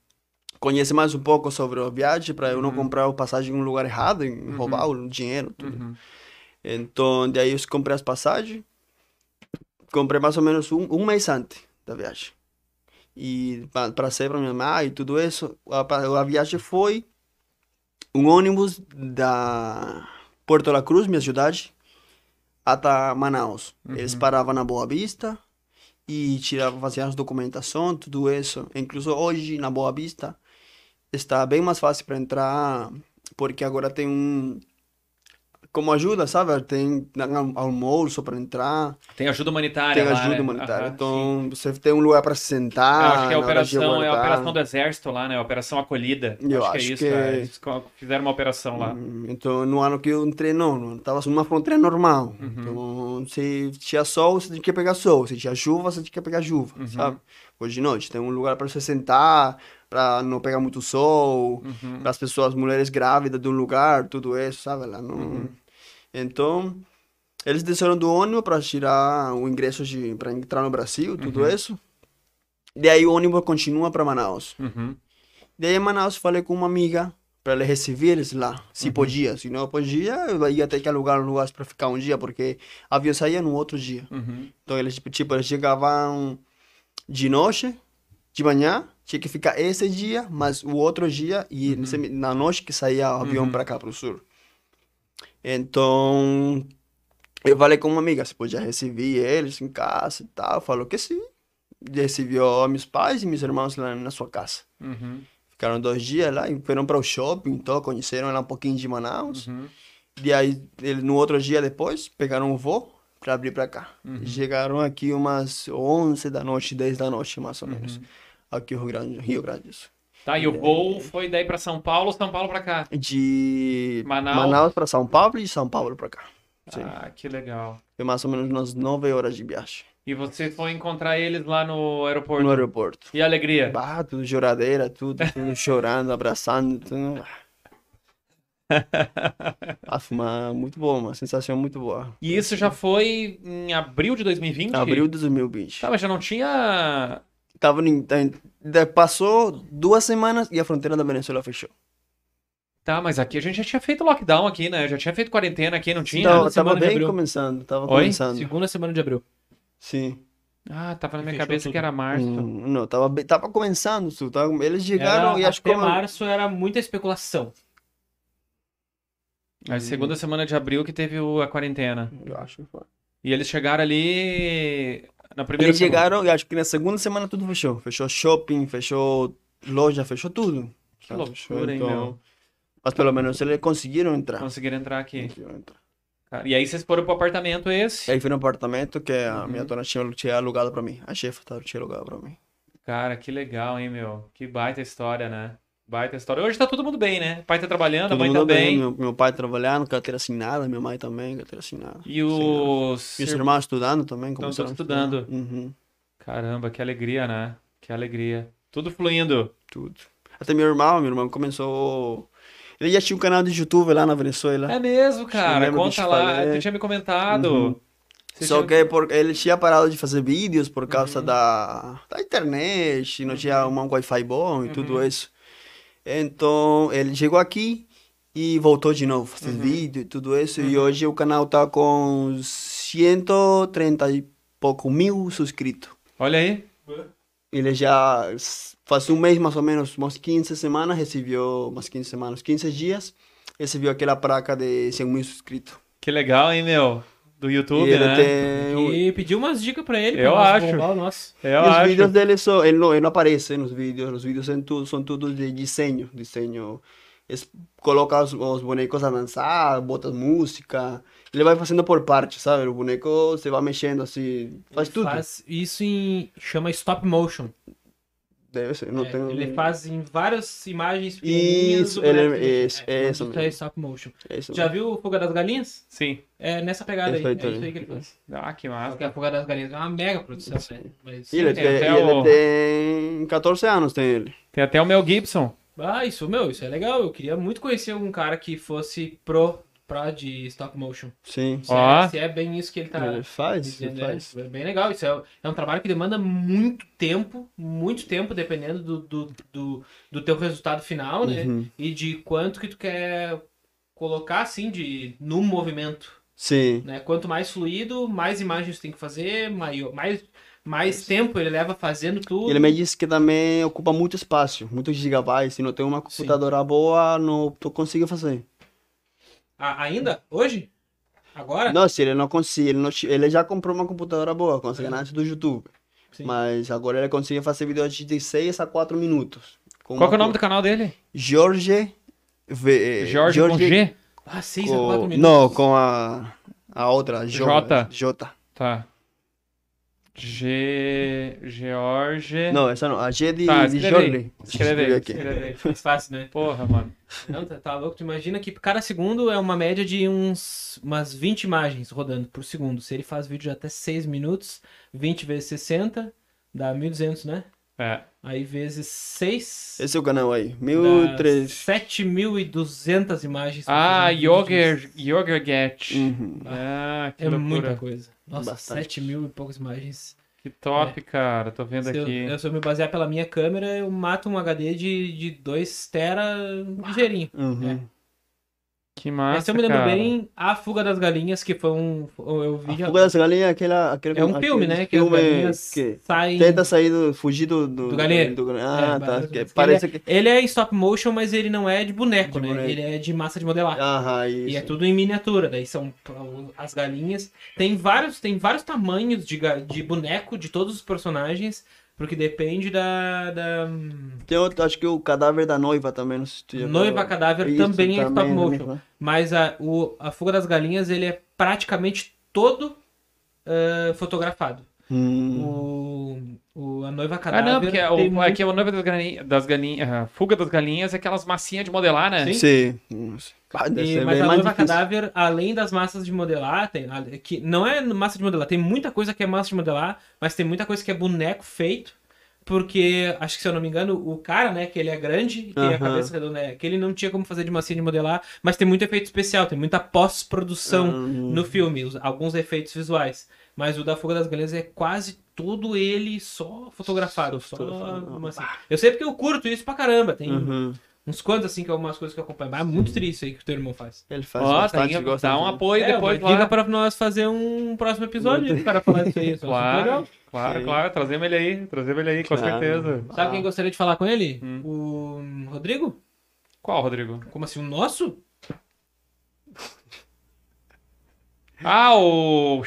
conhece mais um pouco sobre a viagem, para eu não Uhum. comprar a passagem em um lugar errado, em roubar o dinheiro, tudo. Uhum. Então, daí eu comprei as passagens, comprei mais ou menos um, um mês antes da viagem. E para ser para minha mãe e tudo isso, a, a viagem foi um ônibus da Porto La Cruz, minha cidade, até Manaus. Eles Uhum. paravam na Boa Vista e tiravam, faziam as documentação, tudo isso. Incluso hoje, na Boa Vista, está bem mais fácil para entrar, porque agora tem um como ajuda, sabe? Tem al- almoço para entrar, Tem ajuda humanitária tem lá, ajuda né? humanitária. Aham, então, você tem um lugar para se Eu sentar. acho que é a de operação, é a operação do exército lá, né? A operação acolhida. Eu acho, que acho é isso, que- cara. Eles fizeram uma operação lá. Hum, Então, no ano que eu entrei, não, não estava numa fronteira normal. Uhum. Então, se tinha sol, você tinha que pegar sol. Se tinha chuva, você tinha que pegar chuva, Uhum. sabe? Hoje não, tem um lugar para você sentar, para não pegar muito sol, Uhum. para as pessoas, mulheres grávidas de um lugar, tudo isso, sabe? Lá não... Uhum. Então, eles desceram do ônibus para tirar o ingresso para entrar no Brasil, tudo Uhum. isso. E aí o ônibus continua para Manaus. Uhum. Daí em Manaus falei com uma amiga para ela receber eles lá, se Uhum. podia. Se não podia, eu ia ter que alugar um lugar para ficar um dia, porque o avião saía no outro dia. Uhum. Então eles, tipo, eles chegavam de noite, de manhã, tinha que ficar esse dia, mas o outro dia, e nesse- na noite que saía o avião Uhum. para cá, para o sul. Então, eu falei com uma amiga se podia receber eles em casa e tal. Falou que sim. Recebeu meus pais e meus irmãos lá na sua casa. Uhum. Ficaram dois dias lá e foram para o shopping, então conheceram lá um pouquinho de Manaus. Uhum. E aí, ele, no outro dia depois, pegaram um voo para abrir para cá. Uhum. Chegaram aqui umas 11 da noite, 10 da noite, mais ou menos. Uhum. Aqui no Rio Grande, Rio Grande do Sul. Tá, e o voo foi daí pra São Paulo, São Paulo pra cá. De Manaus. Manaus para São Paulo e de São Paulo para cá. Sim. Ah, que legal. Foi mais ou menos umas 9 horas de viagem E você foi encontrar eles lá no aeroporto. no aeroporto. E alegria? Bah, tudo choradeira, tudo, tudo chorando, abraçando, tudo. Ah, uma, muito boa, uma sensação muito boa. E isso já foi em abril de 2020? Abril de 2020. Tá, mas já não tinha. Tava em, de- passou duas semanas e a fronteira da Venezuela fechou. Tá, mas aqui a gente já tinha feito lockdown aqui, né? Já tinha feito quarentena aqui, não tinha? Semana tava de bem abril. começando, tava Oi? começando. Segunda semana de abril. Sim. Ah, tava na minha Fechou cabeça tudo. que era março. Hum, não, tava, bem- tava começando tava- eles chegaram Era, e acho que até como- março era muita especulação. A segunda semana de abril que teve o- a quarentena. Eu acho que foi. E eles chegaram ali na primeira Eles semana. chegaram e acho que na segunda semana tudo fechou. Fechou shopping, fechou loja, fechou tudo. Que Sabe? loucura, hein, Então, meu? Mas pelo menos eles conseguiram entrar. Conseguiram entrar aqui. Conseguiram entrar. Cara, E aí vocês foram pro apartamento esse. Aí fui no apartamento que a Uhum. minha dona tinha, tinha alugado pra mim. A chefa tinha alugado pra mim. Cara, que legal, hein, meu? Que baita história, né? Baita história. Hoje tá todo mundo bem, né? O pai tá trabalhando, a Todo mãe mundo tá bem. Meu, meu pai trabalhando, carteira assinada, minha mãe também, carteira assinada. E os. Meus irmãos estudando também. Todos a estudar. estudando. Uhum, Caramba, que alegria, né? Que alegria. Tudo fluindo. tudo. Até meu irmão, meu irmão começou... Ele já tinha um canal de YouTube lá na Venezuela. É mesmo, cara. Conta lá. falei. Você tinha me comentado. Uhum. Você Só tinha- que por, ele tinha parado de fazer vídeos por causa Uhum. da, da internet, não tinha um Wi-Fi bom e tudo Uhum. isso. Então, ele chegou aqui e voltou de novo, fazer Uhum. vídeo e tudo isso. E hoje o canal tá com 130 e pouco mil inscritos. Olha aí. Ele já faz um mês mais ou menos, umas 15 semanas, recebeu, umas 15 semanas, 15 dias, recebeu aquela placa de 100 mil inscritos. Que legal, hein, meu? Do YouTube, e ele né? tem... E pediu umas dicas pra ele. Eu pra nós acho. bombar nosso. Eu e os acho. vídeos dele são, ele não, ele não aparece nos vídeos, os vídeos são tudo, são tudo de desenho, desenho. Eles colocam os, os bonecos a dançar, bota música, ele vai fazendo por parte, sabe? O boneco você vai mexendo assim, faz Ele tudo. Faz isso em. chama stop motion. Deve ser, não É, tenho... Ele faz em várias imagens Isso, ele- dele. isso, é, isso isso é stop motion. É isso Já viu o Fuga das Galinhas? Sim. É nessa pegada aí. Aí É isso aí que ele faz. Ah, que massa. que a Fuga das Galinhas é uma mega produção, né? Mas... Ele, tem tem, ele o- tem 14 anos, tem ele. Tem até o Mel Gibson. Ah, isso, meu, isso é legal. Eu queria muito conhecer algum cara que fosse pro, pro de stop motion. Sim. Se, Ó. é, se é bem isso que ele tá ele faz, dizendo, ele é, faz. é bem legal. Isso é, é um trabalho que demanda muito tempo, muito tempo, dependendo do, do, do, do teu resultado final, né? Uhum. E de quanto que tu quer colocar, assim, de, no movimento, Sim. né? Quanto mais fluido, mais imagens tu tem que fazer, maior, mais, mais tempo ele leva fazendo tudo. Ele me disse que também ocupa muito espaço, muitos gigabytes. Se não tem uma computadora boa, não tu consegue fazer. A- ainda? Hoje? Agora? Não, se ele não consegue, ele, não, ele já comprou uma computadora boa com as ganancias do YouTube. Sim. Mas agora ele consegue fazer vídeos de 6 a 4 minutos. Qual que é o nome do canal dele? Jorge... V, Jorge, com G? Ah, 6 a com- 4 minutos. Não, com a, a outra, Jo- Jota. Jota. Tá. G... George... Não, essa não. A G de, Tá, de escreve aí. Jorge. Escreve aqui. escreve. Mais fácil, né? Porra, mano. Não, tá, tá louco. Tu imagina que cada segundo é uma média de uns umas 20 imagens rodando por segundo. Se ele faz vídeo de até 6 minutos, 20 vezes 60, dá 1.200, né? É. Aí vezes 6, Esse é o canal aí. dá 1003. 7.200 imagens. por Ah, segundo. Yoger, Yoger Get. Uhum. Ah, que É loucura. muita coisa. Nossa, Bastante. 7 mil e poucas imagens. Que top, cara. Tô vendo Se aqui. eu- se eu me basear pela minha câmera, eu mato um HD de, de 2 tera ligeirinho. Uhum. Que Mas massa, se eu me lembro cara. bem, A Fuga das Galinhas, que foi um. Eu vi A Fuga das Galinhas é aquela, aquele, É um filme, né? Que as filme galinhas que saem. tenta sair do, fugir do, do, Do galinheiro. do- É, ah, tá. parece- que ele parece é- que. Ele é em stop motion, mas ele não é de boneco, De né? boneco. Ele é de massa de modelar. Aham, isso. E é tudo em miniatura, daí são as galinhas. Tem vários, tem vários tamanhos de, de boneco de todos os personagens, porque depende da. da... Tem outro, acho que o cadáver da noiva também, não sei se tu já Noiva falou. Cadáver Isso, também é stop também, motion. também. Mas a, o, a Fuga das Galinhas, ele é praticamente todo ah, fotografado. Hum. O, o, a Noiva Ah, Cadáver. não, porque é o, muito- aqui o noiva das galinhas, das galinhas, a fuga das galinhas é aquelas massinhas de modelar, né? Sim. Sim. Ah, E- mas a noiva difícil. cadáver, além das massas de modelar, tem, a- que não é massa de modelar, tem muita coisa que é massa de modelar, mas tem muita coisa que é boneco feito, porque acho que se eu não me engano, o cara, né, que ele é grande, tem a Aham. cabeça redonda, é, que ele não tinha como fazer de massinha de modelar, mas tem muito efeito especial, tem muita pós-produção Hum. no filme, os- alguns efeitos visuais. Mas o da Fuga das Galinhas é quase todo ele só fotografado. Só Só uma, assim. Eu sei porque eu curto isso pra caramba. Tem Uhum. uns quantos, assim, que é umas coisas que eu acompanho. Mas é muito triste isso aí que o teu irmão faz. Ele faz Ó, bastante, tem, gosta dá um apoio É, depois lá. pra nós fazer um próximo episódio para falar disso aí. Isso é Claro, claro, Sim. claro. Trazemos ele aí, trazemos ele aí, com Claro. certeza. Sabe quem gostaria de falar com ele? Hum. O Rodrigo? Qual, Rodrigo? Como assim, o nosso? Ah, o...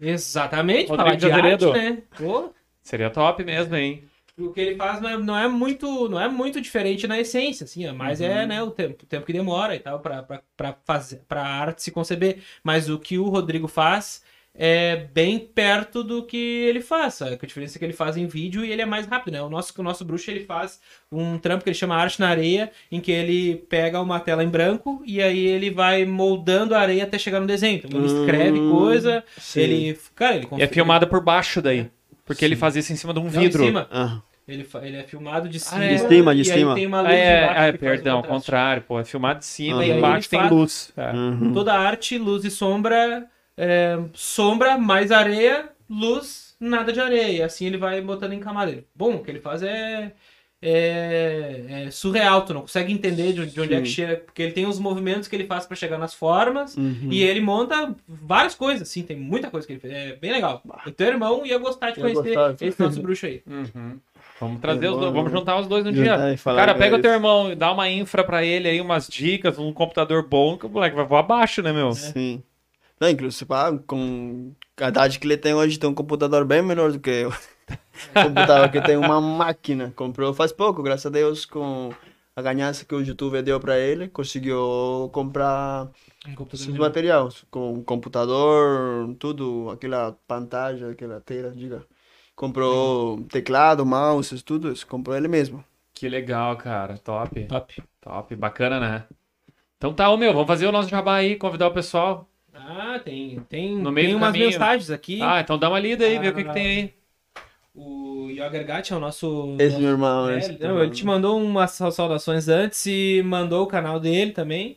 Exatamente, Rodrigo falar de Azeredo. arte, né? Pô, Seria top mesmo, hein? o que ele faz não é, não é muito não é muito diferente na essência, assim, ó, mas Uhum. é né, o tempo, o tempo que demora e tal para arte se conceber. Mas o que o Rodrigo faz é bem perto do que ele faz. sabe? A diferença é que ele faz em vídeo e ele é mais rápido, né? O nosso o nosso bruxo ele faz um trampo que ele chama arte na areia, em que ele pega uma tela em branco e aí ele vai moldando a areia até chegar no desenho. Então ele escreve Hum, coisa, sim. ele, cara, ele é filmada por baixo daí. Porque ele Sim. faz isso em cima de um Não, vidro. em cima. Ah, Ele, ele é filmado de cima. é. De cima, de e aí cima. tem uma Ah, luz é, embaixo é, que faz o perdão, ao contraste. contrário, pô. É filmado de cima Ah, e embaixo ele tem faz- luz. É. uhum. Toda arte, luz e sombra, é, sombra mais areia, luz, nada de areia. E assim ele vai botando em camada. Bom, o que ele faz é, é, é surreal, tu não consegue entender de, de onde é que Sim. chega, porque ele tem os movimentos que ele faz pra chegar nas formas. Uhum. E ele monta várias coisas, assim, tem muita coisa que ele fez. É bem legal. O teu irmão ia gostar de Ia conhecer gostar. esse nosso bruxo aí. Uhum. Vamos trazer É os dois, vamos juntar os dois no dia. Cara, pega o teu irmão, dá uma infra pra ele aí, umas dicas, um computador bom, que o moleque vai voar abaixo, né, meu? Sim. Não, inclusive, ah, com a idade que ele tem hoje, tem um computador bem melhor do que eu. computador que tem uma máquina. Comprou faz pouco, graças a Deus, com a ganhança que o YouTube deu pra ele, conseguiu comprar Um esses melhor. materiais. Com computador, tudo, aquela pantalla, aquela tela, diga. Comprou teclado, mouse, tudo isso. Comprou ele mesmo. Que legal, cara. Top. Top. Top. Bacana, né? Então tá, ô meu, vamos fazer o nosso jabá aí, convidar o pessoal. Ah, tem, tem, No meio tem umas caminho. mensagens aqui. Ah, então dá uma lida aí, vê o que, que Ah. tem aí. O Yoger Gat é o nosso. Esse nosso- meu irmão, é, esse não, ele te mandou umas saudações antes e mandou o canal dele também.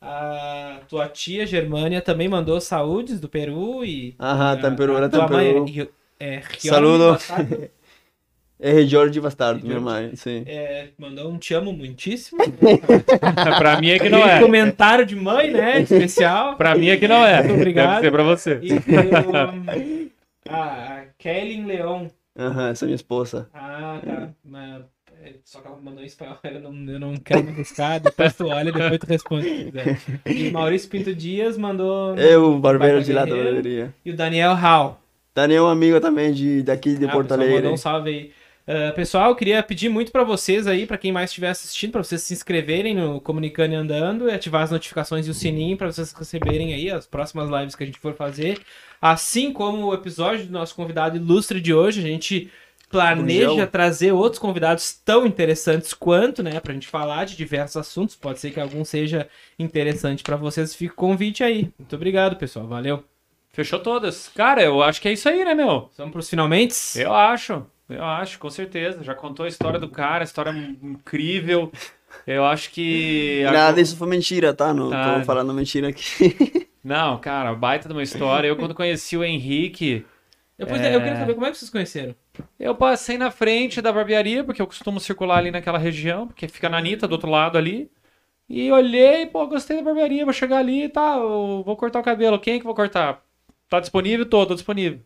A tua tia Germânia também mandou saúdes do Peru e. Aham, tá em Peru, ela a tá em mãe Peru. Rio- é, Rione Saludo. É Jorge Bastardo, minha mãe, sim. é, mandou um te amo muitíssimo. pra mim é que não Aquele é. comentário de mãe, né? Especial. Pra mim é que não é. Muito obrigado. Deve ser pra você. E o, a, a Kellen Leon. Aham, essa é minha esposa. Ah, tá. Mas, é, só que ela mandou em espanhol, eu não, eu não quero me arriscar. Depois tu olha, depois tu responde. E Maurício Pinto Dias mandou. Eu, barbeiro Vai de lá da barbearia. E o Daniel Hall. Daniel é um amigo também de, daqui de Ah, Porto Alegre. Mandou um salve aí. Ah, pessoal, eu queria pedir muito pra vocês aí, pra quem mais estiver assistindo, pra vocês se inscreverem no Comunicando e Andando e ativar as notificações e o sininho pra vocês receberem aí as próximas lives que a gente for fazer. Assim como o episódio do nosso convidado ilustre de hoje, a gente planeja trazer outros convidados tão interessantes quanto, né, pra gente falar de diversos assuntos. Pode ser que algum seja interessante pra vocês. Fica o convite aí. Muito obrigado, pessoal. Valeu. Fechou todas. Cara, eu acho que é isso aí, né, meu? Vamos pros finalmente? Eu acho, eu acho, com certeza. Já contou a história do cara, a história incrível. Eu acho que. Nada disso foi mentira, tá? Não Tá. tô falando mentira aqui. Não, cara, baita de uma história. Eu, quando conheci o Henrique, Depois É. eu quero saber como é que vocês conheceram. eu passei na frente da barbearia, porque eu costumo circular ali naquela região, porque fica na Anitta do outro lado ali. E olhei, pô, gostei da barbearia, vou chegar ali e tá, vou cortar o cabelo. Quem que eu vou cortar? Tá disponível? Tô, tô disponível.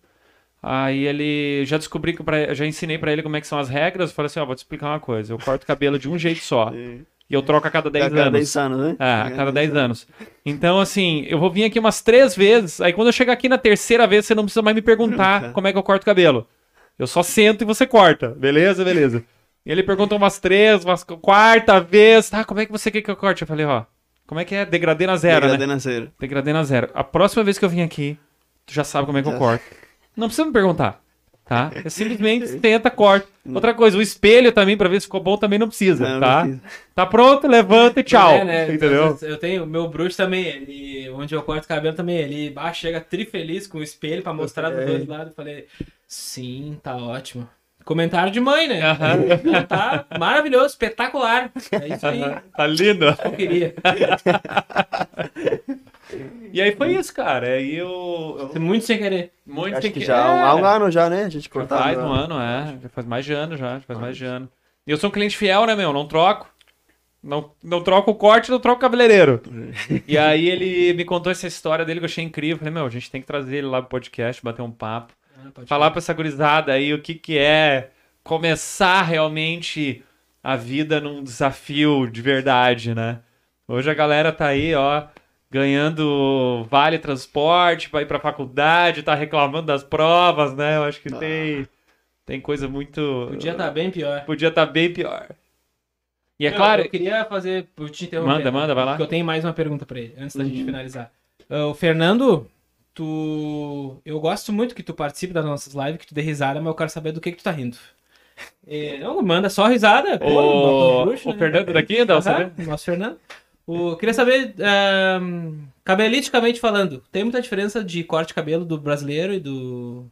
Aí ele já descobri que pra, já ensinei pra ele como é que são as regras. Falei assim, ó, vou te explicar uma coisa. Eu corto o cabelo de um jeito só. E eu troco a cada 10 A cada anos. 10 anos, né? É, a cada 10 anos. Então, assim, eu vou vir aqui umas três vezes. Aí quando eu chegar aqui na terceira vez, você não precisa mais me perguntar como é que eu corto o cabelo. Eu só sento e você corta. Beleza, beleza. E ele perguntou umas três, umas quarta vez. Tá, como é que você quer que eu corte? Eu falei, ó, como é que é? Degradê na zero, né? Degradê na zero. Degradê na zero. A próxima vez que eu vim aqui, tu já sabe como é que eu corto. Não precisa me perguntar, tá? É simplesmente tenta, corta. Outra coisa, o espelho também, pra ver se ficou bom, também não precisa, Não, tá? não precisa. Tá pronto, levanta e tchau. É, né? Entendeu? Eu tenho, o meu bruxo também, ele, onde eu corto o cabelo também, ele ah, chega trifeliz com o espelho pra mostrar dos É. dois lados. Eu falei, sim, tá ótimo. Comentário de mãe, né? Aham. Tá maravilhoso, espetacular. É isso aí Tá lindo. eu queria. E aí foi isso, cara. Aí eu. eu Muito sem querer. muito Acho sem que que- já há um- é, há um ano já, né? A gente cortava. faz um ano, é. Já faz mais de ano já. já faz mais de ano. E eu sou um cliente fiel, né, meu? Não troco. Não, não troco o corte, não troco o cabeleireiro. e aí ele me contou essa história dele que eu achei incrível. Falei, meu, a gente tem que trazer ele lá pro podcast, bater um papo. Ah, falar pra essa gurizada aí o que que é começar realmente a vida num desafio de verdade, né? Hoje a galera tá aí, ó, ganhando vale transporte pra ir pra faculdade, tá reclamando das provas, né? Eu acho que Ah. tem tem coisa muito Podia estar bem pior. podia tá bem pior. E é claro, Eu queria fazer. Vou te interromper. Manda, manda, vai lá. Porque eu tenho mais uma pergunta pra ele, antes da gente Uhum. finalizar. Ah, o Fernando, tu. Eu gosto muito que tu participe das nossas lives, que tu dê risada, mas eu quero saber do que, que tu tá rindo. É, não, manda só risada. pô, o, nosso bruxo, o né? Fernando daqui, não, Aham, sabe? Nosso Fernando. O, eu queria saber, ahn, cabeliticamente falando, tem muita diferença de corte de cabelo do brasileiro e do.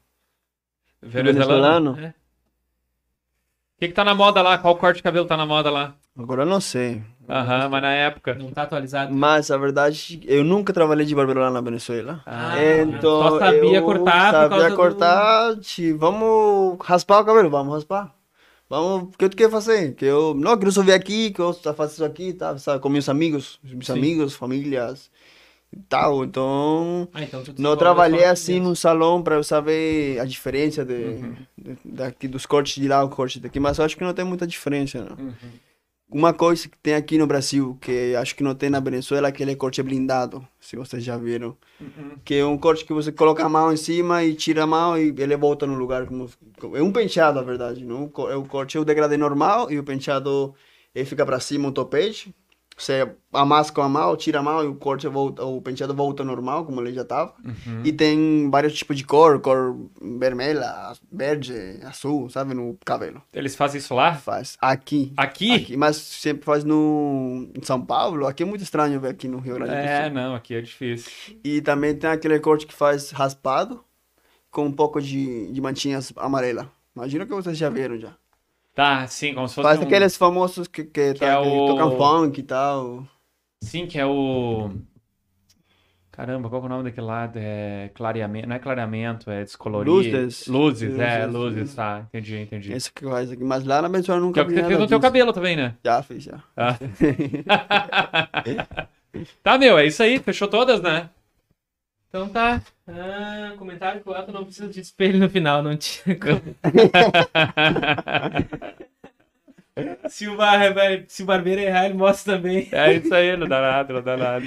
Venezuelano. O né? que que tá na moda lá? Qual corte de cabelo tá na moda lá? Agora eu não sei. Aham, mas na época. Não tá atualizado. Mas a verdade, eu nunca trabalhei de barbeiro lá na Venezuela. Ah, então, só sabia eu cortar por sabia causa do- cortar, te- vamos raspar o cabelo, vamos raspar. Vamos, o que tu quer fazer? Que eu, não, quero só vir aqui, que eu faço isso aqui, tá, sabe, com meus amigos, meus Sim. amigos, famílias e tal. Então, Ah, então não trabalhei só assim num salão para eu saber a diferença de, Uhum. de- daqui dos cortes de lá, o corte daqui, mas eu acho que não tem muita diferença, não. Uhum. Uma coisa que tem aqui no Brasil, que acho que não tem na Venezuela, é aquele corte blindado, se vocês já viram. Que é um corte que você coloca a mão em cima e tira a mão e ele volta no lugar. Como, é um penteado, na verdade. Não? É o corte é o degradê normal e o penteado ele fica para cima, um topete. Você amassa com a mão, tira a mão e o corte volta, o penteado volta normal, como ele já estava. E tem vários tipos de cor, cor vermelha, verde, azul, sabe, no cabelo. Eles fazem isso lá? Faz aqui. Aqui? Aqui, mas sempre faz no em São Paulo. Aqui é muito estranho ver aqui no Rio Grande do É, Sul. não, aqui é difícil. E também tem aquele corte que faz raspado com um pouco de, de mantinhas amarela. Imagina que vocês já viram já. Tá, sim, como se fosse Faz um... aqueles famosos que, que, tá, é que o- tocam funk e tal. Sim, que é o... Caramba, qual que é o nome daquele lado? É clareamento, não é clareamento, é descolorir. Luzes. Luzes, é, Luzes, luzes, tá, entendi, entendi. Esse que faz aqui. Mas lá na Venezuela eu Que nunca é o que vi fez no teu cabelo também, né? Já fiz, já. Ah. tá, meu, é isso aí, fechou todas, né? Então tá. Ah, comentário que o Elton não precisa de espelho no final, não tinha como. se, o bar... se o barbeiro errar, ele mostra também. É isso aí, não dá nada, não dá nada.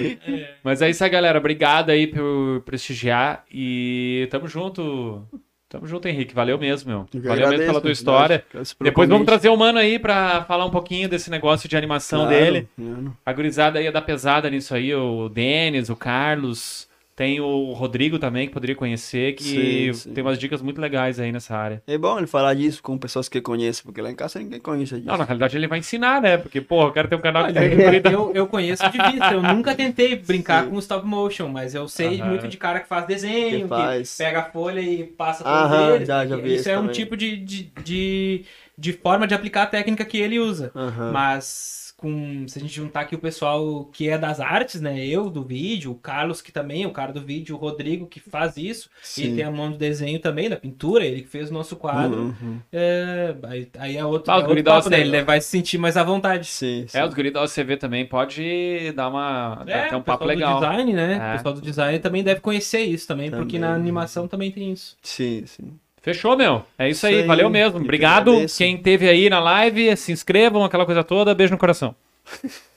Mas é isso aí, galera. Obrigado aí por prestigiar e tamo junto. Tamo junto, Henrique. Valeu mesmo, meu. Eu Valeu mesmo agradeço, pela tua história. Depois vamos trazer o mano aí pra falar um pouquinho desse negócio de animação Claro, dele. claro. A gurizada aí é da pesada nisso aí, o Denis, o Carlos, tem o Rodrigo também, que poderia conhecer, que Sim, sim. tem umas dicas muito legais aí nessa área. É bom ele falar disso com pessoas que conhecem, porque lá em casa ninguém conhece disso. Não, na realidade ele vai ensinar, né? Porque, porra, eu quero ter um canal que tem eu, eu conheço de vista, eu nunca tentei brincar Sim. com stop motion, mas eu sei Aham. muito de cara que faz desenho, Que que, faz. pega a folha e passa Aham, eles. já- já vi Isso isso é um também. tipo de, de, de, de forma de aplicar a técnica que ele usa. Aham. Mas com, se a gente juntar aqui o pessoal que é das artes, né? Eu do vídeo, o Carlos que também é o cara do vídeo, o Rodrigo que faz isso. Sim. Ele tem a mão do desenho também, da pintura, ele que fez o nosso quadro. Uhum. É, aí, aí é outro, Ah, é outro papo, né? Ele vai se sentir mais à vontade. Sim, sim. É, os guris da OCV também pode dar uma. dar até um o papo pessoal legal. do design, né? É. O pessoal do design também deve conhecer isso também, porque Também. na animação também tem isso. Sim, sim. Fechou, meu. É isso, Isso aí. aí. Valeu mesmo. Obrigado. Quem teve aí na live, se inscrevam, aquela coisa toda. Beijo no coração.